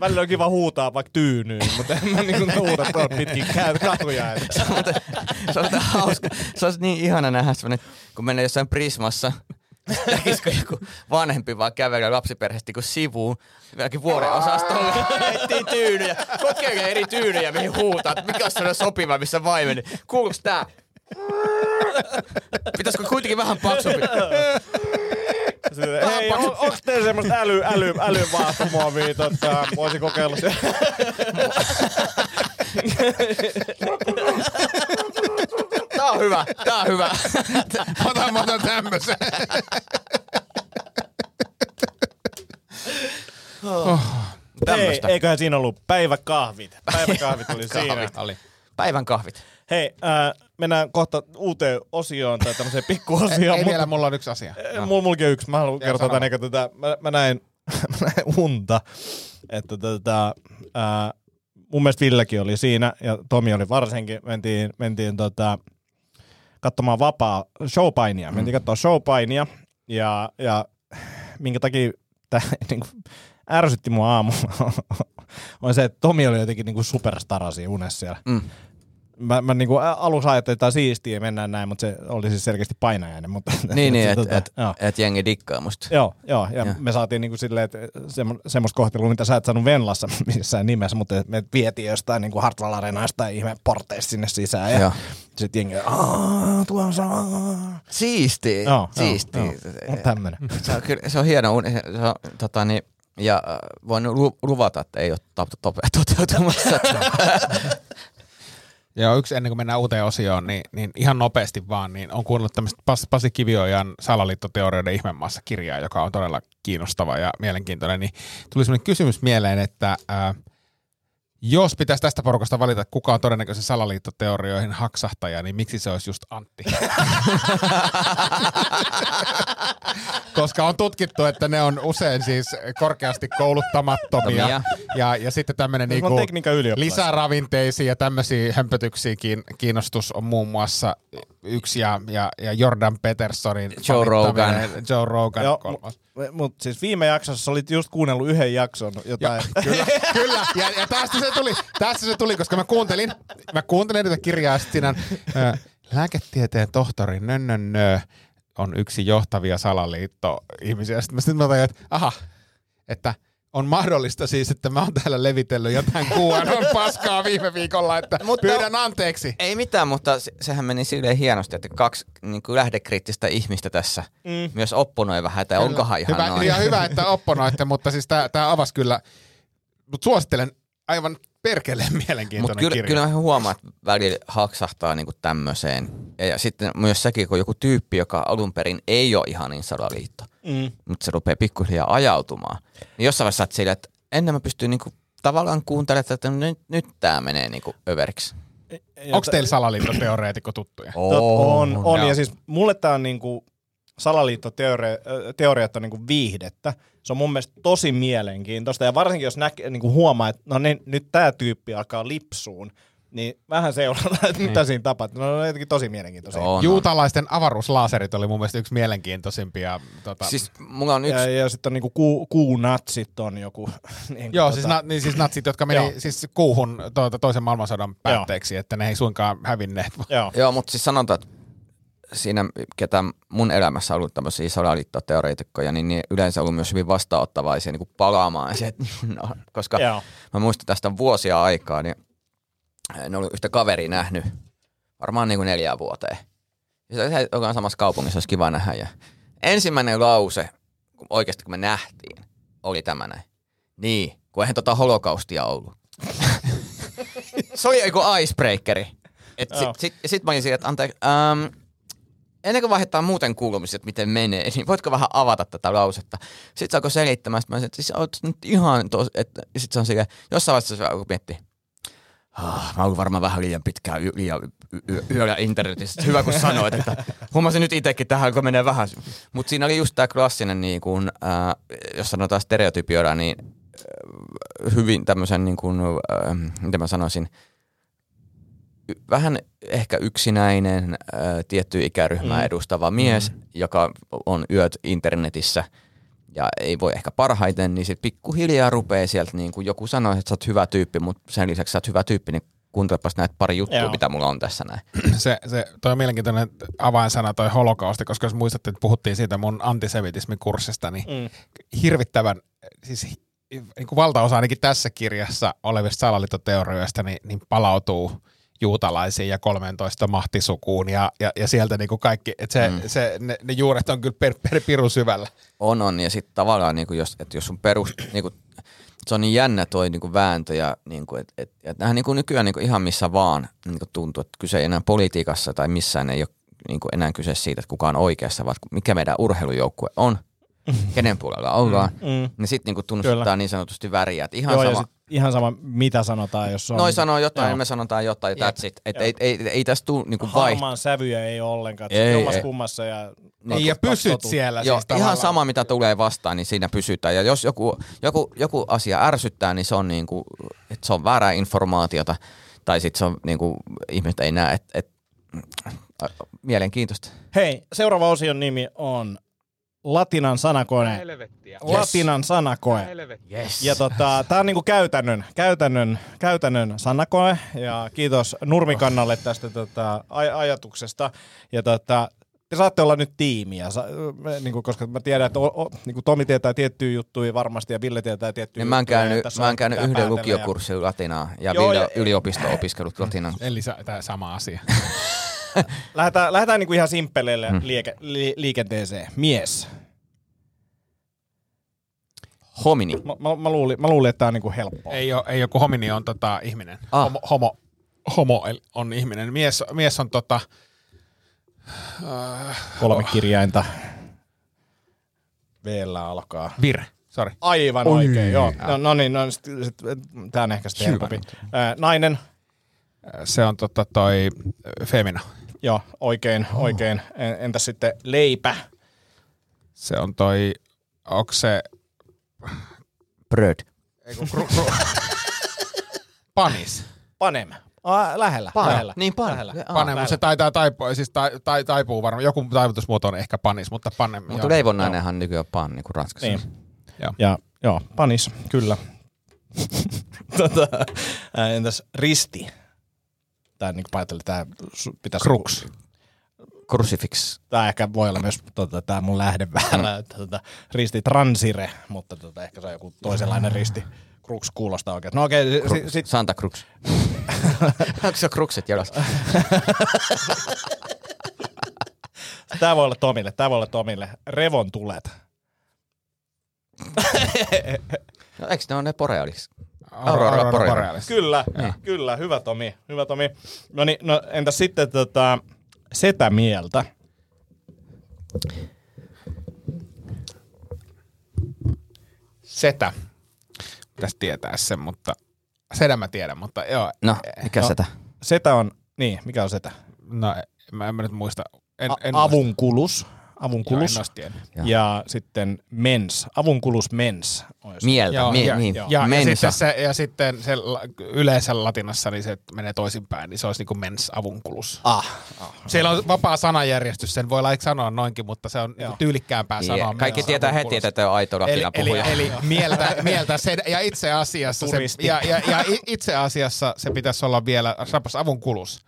Välillä on kiva huutaa vaikka tyynyyn, mutta en mä niinku huuda tuolla pitkin katuja. Että. Se on, se on hauska. Se olisi niin ihana nähdä semmoinen, kun menee jossain Prismassa, näkisikö joku vanhempi vaan kävelee lapsiperheesti kuin sivuun, jokin vuodeosastolle, etsii tyynyjä, kokeilee eri tyynyjä, mihin huutaa, että mikä on sopiva, missä vaimeni. Kuuluuko tää? Pitäisikö kuitenkin vähän paksumpi? Sitten, Hei, on, onks teillä semmoista äly, äly, älyvaahtomuovia, tota, voisin kokeilla se. Tää on hyvä, tää on hyvä. ota mä otan tämmösen. Hei, Tämmöstä. eiköhän siinä ollut päiväkahvit. Päiväkahvit oli siinä. Kahvit. Oli. Päivän kahvit. Hei, äh, mennään kohta uuteen osioon tai tämmöiseen Ei, pikkuosioon. ei mutta- vielä, mulla on yksi asia. No. Mulla, mullakin on yksi. Mä haluan kertoa tänne, että tätä, mä, mä, näin, mä näin unta, että tätä, ää, mun mielestä Villekin oli siinä ja Tomi oli varsinkin. Mentiin, mentiin tota, katsomaan vapaa showpainia. Mentiin katsomaan showpainia ja, ja minkä takia tämä niinku, ärsytti mua aamulla on se, että Tomi oli jotenkin niinku superstara siinä unessa siellä. Mm. Mä, mä niinku ä- alussa ajattelin, että on siistiä ja mennään näin, mutta se oli siis selkeästi painajainen. Mutta, Niin, niin, että tota, et, et jengi dikkaa musta. Joo, joo, ja Joo. me saatiin niinku silleen, että semmo, semmoista kohtelua, mitä sä et saanut Venlassa missään nimessä, mutta me vietiin jostain niinku Hartwall Arena jostain ihme porteista sinne sisään. Ja Joo. sitten jengi, tuo on saa. Siistiä, Joo, siistiä. joo, joo. Tämmönen. Se on, kyllä, se on hieno uni. Se on, tota, niin, ja äh, voin lu- luvata, että ei ole to- to- toteutumassa. Joo, yksi ennen kuin mennään uuteen osioon, niin, niin ihan nopeasti vaan, niin on kuunnellut tämmöistä Pas, Pasi Kiviojan salaliittoteorioiden ihmemaassa kirjaa, joka on todella kiinnostava ja mielenkiintoinen, niin tuli semmoinen kysymys mieleen, että ää, jos pitäisi tästä porukasta valita, että kuka on todennäköisen salaliittoteorioihin haksahtaja, niin miksi se olisi just Antti? Koska on tutkittu, että ne on usein siis korkeasti kouluttamattomia. Tomia. Ja, ja sitten tämmöinen niinku lisäravinteisiin ja tämmöisiin hömpötyksiin kiin- kiinnostus on muun muassa yksi ja, ja, ja Jordan Petersonin Joe Rogan. Joe Rogan Joo, kolmas. mutta siis viime jaksossa sä olit just kuunnellut yhden jakson jotain. Kyllä, kyllä. Ja, ja tästä se tuli, tästä se tuli, koska mä kuuntelin, mä kuuntelin tätä kirjaa, ja sit siinä on, ö, lääketieteen tohtori Nönnönnö on yksi johtavia salaliitto-ihmisiä. Sitten mä, sit mä tajuin, että aha, että on mahdollista siis, että mä oon täällä levitellyt jotain QAnon paskaa viime viikolla, että Mutta- pyydän anteeksi. ei mitään, mutta se, sehän meni silleen hienosti, että kaksi niin kuin lähdekriittistä ihmistä tässä mm. myös opponoi vähän, että Kyllä. onkohan ihan hyvä, noin. Ja hyvä, että opponoitte, mutta siis tää, tää avasi kyllä, mutta suosittelen aivan perkeleen mielenkiintoinen kyllä, kirja. kyllä mä huomaan, että välillä haksahtaa niinku tämmöiseen. Ja, ja sitten myös sekin, kun joku tyyppi, joka alun perin ei ole ihan niin salaliitto, Mm. mutta se rupeaa pikkuhiljaa ajautumaan. Niin jossain vaiheessa oot silleen, että ennen mä pystyn niinku tavallaan kuuntelemaan, että nyt, nyt tämä menee niinku överiksi. Onko teillä salaliittoteoreetikko tuttuja? Tot, on, on. ja siis mulle tää on niinku salaliittoteoriat on niinku viihdettä. Se on mun mielestä tosi mielenkiintoista ja varsinkin jos näkee, niinku huomaa, että no niin, nyt tämä tyyppi alkaa lipsuun, niin vähän seurata, että mitä siinä tapahtuu. No, ne on jotenkin tosi mielenkiintoisia. On, on. Juutalaisten avaruuslaaserit oli mun mielestä yksi mielenkiintoisimpia. Tota, Siis mulla on yksi, Ja, ja sitten on niinku ku, kuunatsit on joku. Niin, Joo, tota, siis, na, niin siis natsit, jotka meni Joo. siis kuuhun tuota, toisen maailmansodan päätteeksi, että ne ei suinkaan hävinneet. Joo. joo, mutta siis sanotaan, että siinä, ketä mun elämässä on ollut tämmöisiä salaliittoteoreetikkoja, niin ne yleensä ollut myös hyvin vastaanottavaisia niin kuin palaamaan. Se, että, no, koska Joo. mä muistan tästä vuosia aikaa, niin en ollut yhtä kaveria nähnyt varmaan niin kuin neljään vuoteen. Ja se, on samassa kaupungissa, olisi kiva nähdä. Ja ensimmäinen lause, kun oikeasti kun me nähtiin, oli tämä näin. Niin, kun eihän tota holokaustia ollut. se oli joku icebreakeri. Et sit, sit, sit mä olin siinä, että anteeksi, ähm, ennen kuin vaihdetaan muuten kuulumiset, miten menee, niin voitko vähän avata tätä lausetta? Sitten se alkoi selittämään, sit mä sanoin, että siis oot nyt ihan tos, että sit se on silleen, jossain vaiheessa se alkoi miettiä, Ah, mä oon varmaan vähän liian pitkään y- liian y- y- yöllä internetissä. Hyvä kun sanoit, että huomasin nyt itsekin tähän, kun menee vähän. Mutta siinä oli just tämä klassinen, niin kun, äh, jos sanotaan stereotypioida, niin äh, hyvin tämmöisen, niin kun, äh, miten mä sanoisin, y- vähän ehkä yksinäinen äh, tietty ikäryhmää Mm. edustava mies, joka on yöt internetissä ja ei voi ehkä parhaiten, niin sitten pikkuhiljaa rupeaa sieltä, niin kuin joku sanoo, että sä oot hyvä tyyppi, mutta sen lisäksi sä oot hyvä tyyppi, niin kuuntelepas näitä pari juttua, Joo. mitä mulla on tässä näin. Se, se, toi on mielenkiintoinen avainsana toi holokausti, koska jos muistatte, että puhuttiin siitä mun antisemitismin kurssista, niin Mm. hirvittävän, siis niin kuin valtaosa ainakin tässä kirjassa olevista salaliittoteorioista, niin, niin palautuu juutalaisiin ja 13 mahtisukuun ja, ja, ja sieltä niin kuin kaikki, että se, mm. Mm. se, ne, ne juuret on kyllä per, per piru syvällä. On, on. Ja sitten tavallaan, niin kuin jos, että jos sun perus... Niin kuin, se on niin jännä toi niin kuin vääntö ja niin kuin, et, et, et niin kuin nykyään niin kuin ihan missä vaan niin kuin tuntuu, että kyse ei enää politiikassa tai missään ei ole niin kuin enää kyse siitä, että kuka on oikeassa, vaan mikä meidän urheilujoukkue on, kenen puolella ollaan. Mm. Niin sitten niin tunnustetaan Kyllä. niin sanotusti väriä. Että ihan Joo, sama, sit ihan sama, mitä sanotaan, jos on... Noi sanoo jotain, Joo. niin me sanotaan jotain, Jep. that's it. Et ei, ei, ei tästä tule niinku vaihtoehtoja. Harmaan sävyjä ei ole ollenkaan. Ei, Ei, kummassa ja... Niin, ja pysyt siellä Joo, siis ihan sama mitä tulee vastaan, niin siinä pysytään. Ja jos joku, joku, joku asia ärsyttää, niin se on, niinku, että se on väärää informaatiota. Tai sitten se on, niinku, ihmiset ei näe, että et, mielenkiintoista. Hei, seuraava osion nimi on latinan sanakoe. Latinan sanakoe. Yes. Ja tota, tää on niinku käytännön, käytännön, käytännön sanakoe ja kiitos Nurmikannalle tästä tota, aj- ajatuksesta. Ja tota, te saatte olla nyt tiimiä, sa, me, niinku, koska mä tiedän, että o, o, niinku Tomi tietää tiettyjä juttuja varmasti ja Ville tietää tiettyjä Niin mä oon juttuja, käynyt, ja mä on oon käynyt yhden lukiokurssin latinaa ja Joo, Ville ja- yliopisto-opiskelut latinan. Eli sa- tää sama asia. Lähdetään, lähdetään niinku ihan simppeleille hmm. liike, li, liikenteeseen. Mies. Homini. Mä, mä, mä, luulin, mä luulin, että tää on niinku helppoa. ei ole, ei ole kun homini on tota, ihminen. Ah. Homo, homo, homo on ihminen. Mies, mies on tota, Kolme kirjainta. Vielä alkaa. vir. Sorry. Aivan Oi. oikein, joo. No, no niin, no, sit, sit, tää on ehkä sitten helpompi. Ää, nainen, Se on tota toi ö, femina. Joo, oikein, oikein. En- Entäs sitten leipä? Se on toi, onko se Bröd. panis? Panem. Ah, lähellä, Pan. lähellä. Niin, pan. Lähellä. Ah, Pane, mutta se taitaa taipua, siis ta, ta, taipuu varmaan. Joku taivutusmuoto on ehkä panis, mutta pane. Mutta leivonnainenhan nykyään pan, niin kuin Ranskassa. Niin. Joo. Ja joo, panis, kyllä. tota, entäs risti? Tää niin tää su- pitäisi... Crux. Crucifix. Tää ehkä voi olla myös tota, tää mun lähde vähän, että tota, risti transire, mutta tota, ehkä se on joku toisenlainen risti. Crux kuulostaa oikein. No okei, okay, sit, sit, Santa Cruz. Onko se krukset jalassa? tää voi olla Tomille, tää voi olla Tomille. Revon tulet. No eikö ne ole ne borealis? Aurora, Aurora Borealis. Borealis. Kyllä, kyllä, hyvä Tomi, hyvä Tomi. No niin, no entäs sitten tota, setä mieltä? Setä. Pitäisi tietää sen, mutta sedä mä tiedän, mutta joo. No, mikä No. sitä? Setä on, niin, mikä on setä? No, mä en mä nyt muista. En, A- en avunkulus. Muista. Joo, Avunkulus. tiennyt. Joo. ja sitten mens. Avunkulus mens. olisi. Mieltä. Joo, Mie- ja, niin. ja, ja, Mensa. sitten se, ja sitten se yleensä latinassa niin se menee toisinpäin, niin se olisi niin kuin mens avunkulus. Ah, ah. Siellä on vapaa sanajärjestys, sen voi like sanoa noinkin, mutta se on Joo. tyylikkäämpää Niin, sanoa. Kaikki mens tietää avunkulus. heti, että te on aito Eli, latina eli, puhuja. eli mieltä, mieltä se, ja itse asiassa se, ja, ja, ja itse asiassa se pitäisi olla vielä rapas avunkulus.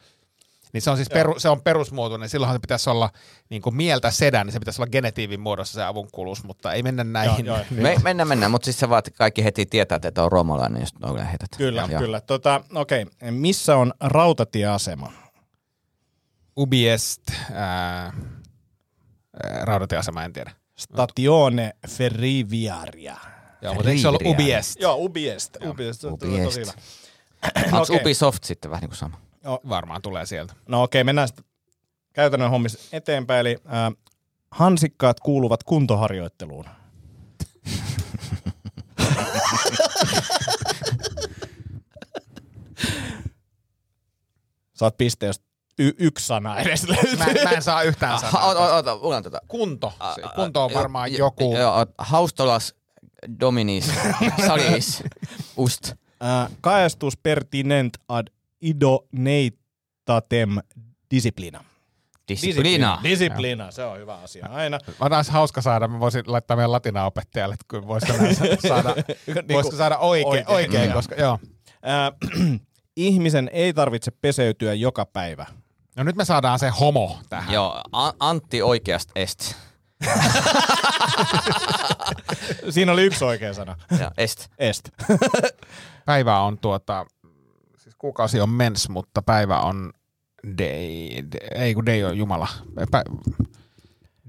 Niin se on siis peru, se on perusmuotoinen, silloinhan se pitäisi olla niin kuin mieltä sedän, niin se pitäisi olla genetiivin muodossa se avunkulus, mutta ei mennä näihin. Joo, joo. Me, mennään, mennään, mutta siis se vaan, että kaikki heti tietää, että on romalainen, jos on heität. Kyllä, Joo. kyllä. Tota, okei, missä on rautatieasema? Ubiest, ää, ää, rautatieasema, en tiedä. Statione Ferriviaria. Joo, mutta eikö se ollut. Ubiest? Joo, Ubiest. Ubiest. on Ubiest. Tosi hyvä. Onko Okei. Ubisoft sitten vähän niin kuin sama? Varmaan tulee sieltä. No okei, mennään sitten käytännön hommissa eteenpäin. Eli äh, hansikkaat kuuluvat kuntoharjoitteluun. Saat piste, jos y- yksi sana edes löytyy. Mä, mä en saa yhtään sanaa. ota, ota, ota, tota. Kunto. Se Kunto on varmaan jo- joku... Joo, haustolas dominis salis ust. Kaestus pertinent ad idoneitatem disciplina. Disciplina. Disciplina, se on hyvä asia aina. On olisi hauska saada, mä voisin laittaa meidän latinaopettajalle, että kun voisiko saada, voisiko saada oikein, oikein, oikein joo. koska joo. Äh, ihmisen ei tarvitse peseytyä joka päivä. No nyt me saadaan se homo tähän. Joo, A- Antti oikeasta est. Siinä oli yksi oikea sana. Ja est. Est. Päivä on tuota, kuukausi on mens, mutta päivä on day, day ei kun day on jumala. Pä,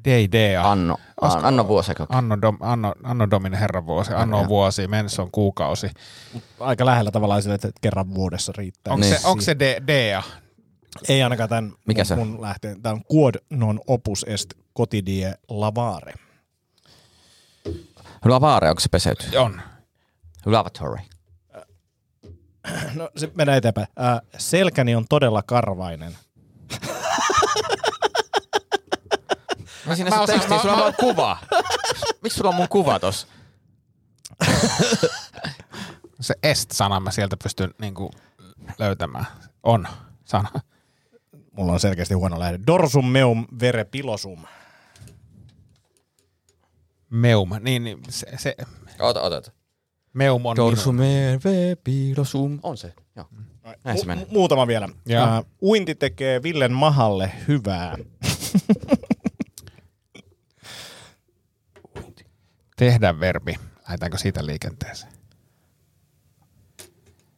day, dea. Anno. An, anno vuosiko. Anno, dom, anno, anno domine herran vuosi, anno on vuosi, mens on kuukausi. Aika lähellä tavallaan sille, että kerran vuodessa riittää. Onko Niin. se, onko se de, dea? Ei ainakaan tämän Mikä mun, se on? mun lähteen. Tämä on quod non opus est quotidie lavare. Lavare, onko se peseyty? On. Lavatory. No se mennään eteenpäin. Äh, selkäni on todella karvainen. Mä siinä mä sun osaan- tekstissä mä- sulla on mä- kuva. Miksi sulla on mun kuva tossa? Se est-sana mä sieltä pystyn niinku löytämään. On sana. Mulla on selkeästi huono lähde. Dorsum meum vere pilosum. Meum. Niin, niin se, se Ota, ota, ota. Meum on vepilosum. On se, joo. Näin se Mu- menee. muutama vielä. Joo. Uh, uinti tekee Villen mahalle hyvää. Tehdä verbi. Lähdetäänkö siitä liikenteeseen?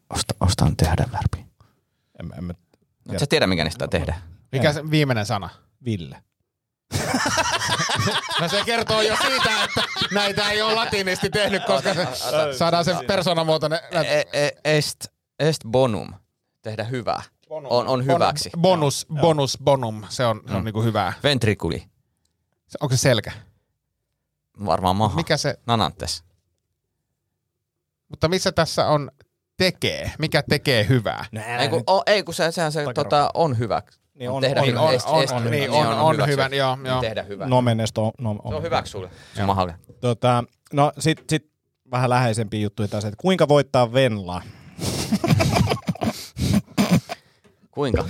Osta, ostan tehdä verbi. En, en, mä- No, sä tiedä, mikä niistä tehdä. Mikä se viimeinen sana? Ville. No se kertoo jo siitä, että näitä ei ole latinisti tehnyt, koska se, saadaan se persoonamuotoinen. E, e, est, est bonum. Tehdä hyvää. On, on hyväksi. Bonus, bonus, bonum. Se on, se on niinku hyvää. Ventriculi. Se- Onko se selkä? Varmaan maha. Mikä se, Nanantes. mutta missä tässä on tekee? Mikä tekee hyvää? Ei kun, o, ei kun se, sehän se tota, on hyvä. Niin on- tehdä on- hyvä. on- Est- on- est- on- hyvä. niin, on- on hyväksi. hyvä, joo, Niin joo. Tehdä hyvä. Nomen est on, no, Se on hyväksi sulle. Se on mahalle. Tota, no sit, sit vähän läheisempiä juttuja taas, että kuinka voittaa Venla? Kuinka?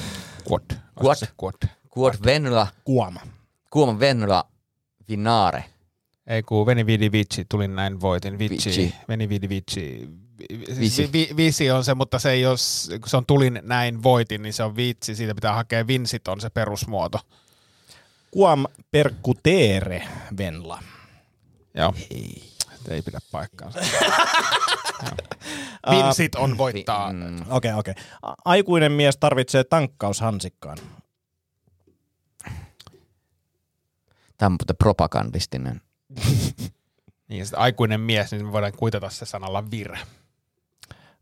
Quad. Quad. Quad. Quod venla, Kuoma. kuoma venla vinare. Ei kun Veni Vidi Vici, tulin näin voitin. Vici. Vici. Veni Vidi Vici. Vi- Visi. Vi, vi, visi on se, mutta se ei ole, kun se on tulin näin voitin, niin se on vitsi. Siitä pitää hakea vinsit on se perusmuoto. Quam percutere Venla. Joo. Ei. ei pidä paikkaansa. Vinsit on voittaa. Mm. Okei, okay, okei. Okay. Aikuinen mies tarvitsee tankkaushansikkaan. Tämä on muuten propagandistinen. Niin, aikuinen mies, niin me voidaan kuitata se sanalla vir.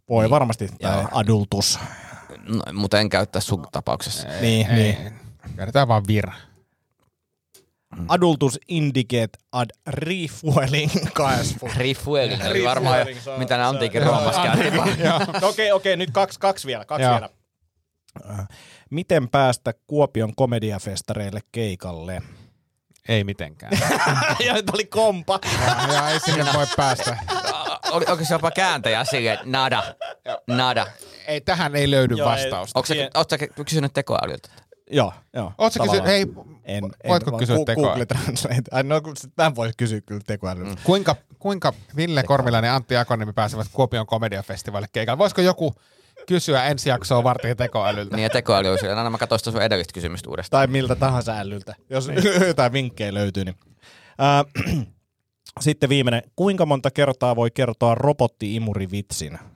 Voi Niin. varmasti tämä adultus. No, mutta en käyttää sun tapauksessa. Niin, ei, niin. Käytetään vaan vir. Adultus indicate ad refueling caesful. Refueling oli varmaan, Refueling, se on- mitä ne antiikin joo, Roomassa käytti. No Okei, okei, nyt kaksi, kaksi vielä, kaksi Joo. vielä. Äh, Miten päästä Kuopion komediafestareille keikalle? Ei mitenkään. ja nyt oli kompa. ja, ja ei sinne voi päästä. Oli, onko se jopa kääntäjä silleen, että nada, nada. Ei, tähän ei löydy Joo, ei. vastausta. Onko se, ootko sä kysynyt tekoälyltä? joo, joo. Oletko kysynyt, hei, En, voitko en, kysyä Gu- tekoäly? Google Translate. Ai, no, tämän voi kysyä kyllä tekoälyltä. Mm. kuinka, kuinka Ville Kormilainen ja Antti Akoniemi pääsevät Kuopion komediafestivaalille keikalle? Voisiko joku kysyä ensi jaksoa varten tekoälyltä? Niin ja tekoäly on siellä. Aina mä katsoin sitä sun edellistä kysymystä uudestaan. Tai miltä tahansa ällyltä, jos jotain vinkkejä löytyy. Niin. Äh, sitten viimeinen. Kuinka monta kertaa voi kertoa robotti-imurivitsin?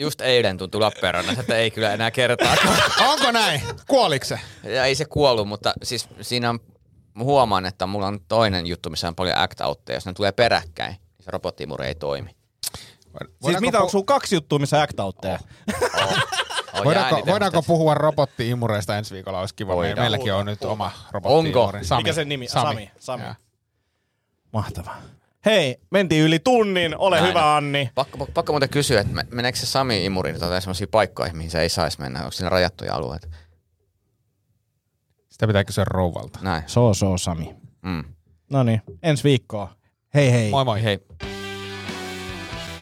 Just eilen tuntui Lappeenrannassa, että ei kyllä enää kertaa. Onko näin? Kuoliko se? Ja ei se kuollut, mutta siis siinä on, huomaan, että mulla on toinen juttu, missä on paljon act outteja. Jos ne tulee peräkkäin, niin se robottimuri ei toimi. Siis mitä, onko sulla kaksi juttua, missä act outteja? On Voidaanko, voidaanko puhua robotti-imureista ensi viikolla? Olisi kiva. Voidaan. Meilläkin on nyt oma robotti Onko? Sami. Mikä sen nimi? Sami. Sami. Sami. Mahtavaa. Hei, mentiin yli tunnin. Ole Näin hyvä, on. Anni. Pakko, pakko muuten kysyä, että me- meneekö se Sami Imuri niin tota sellaisia paikkoja, mihin se ei saisi mennä? Onko siinä rajattuja alueita? Sitä pitää kysyä rouvalta. Näin. So, so, Sami. Mm. No niin, ensi viikkoa. Hei hei. Moi moi. Hei.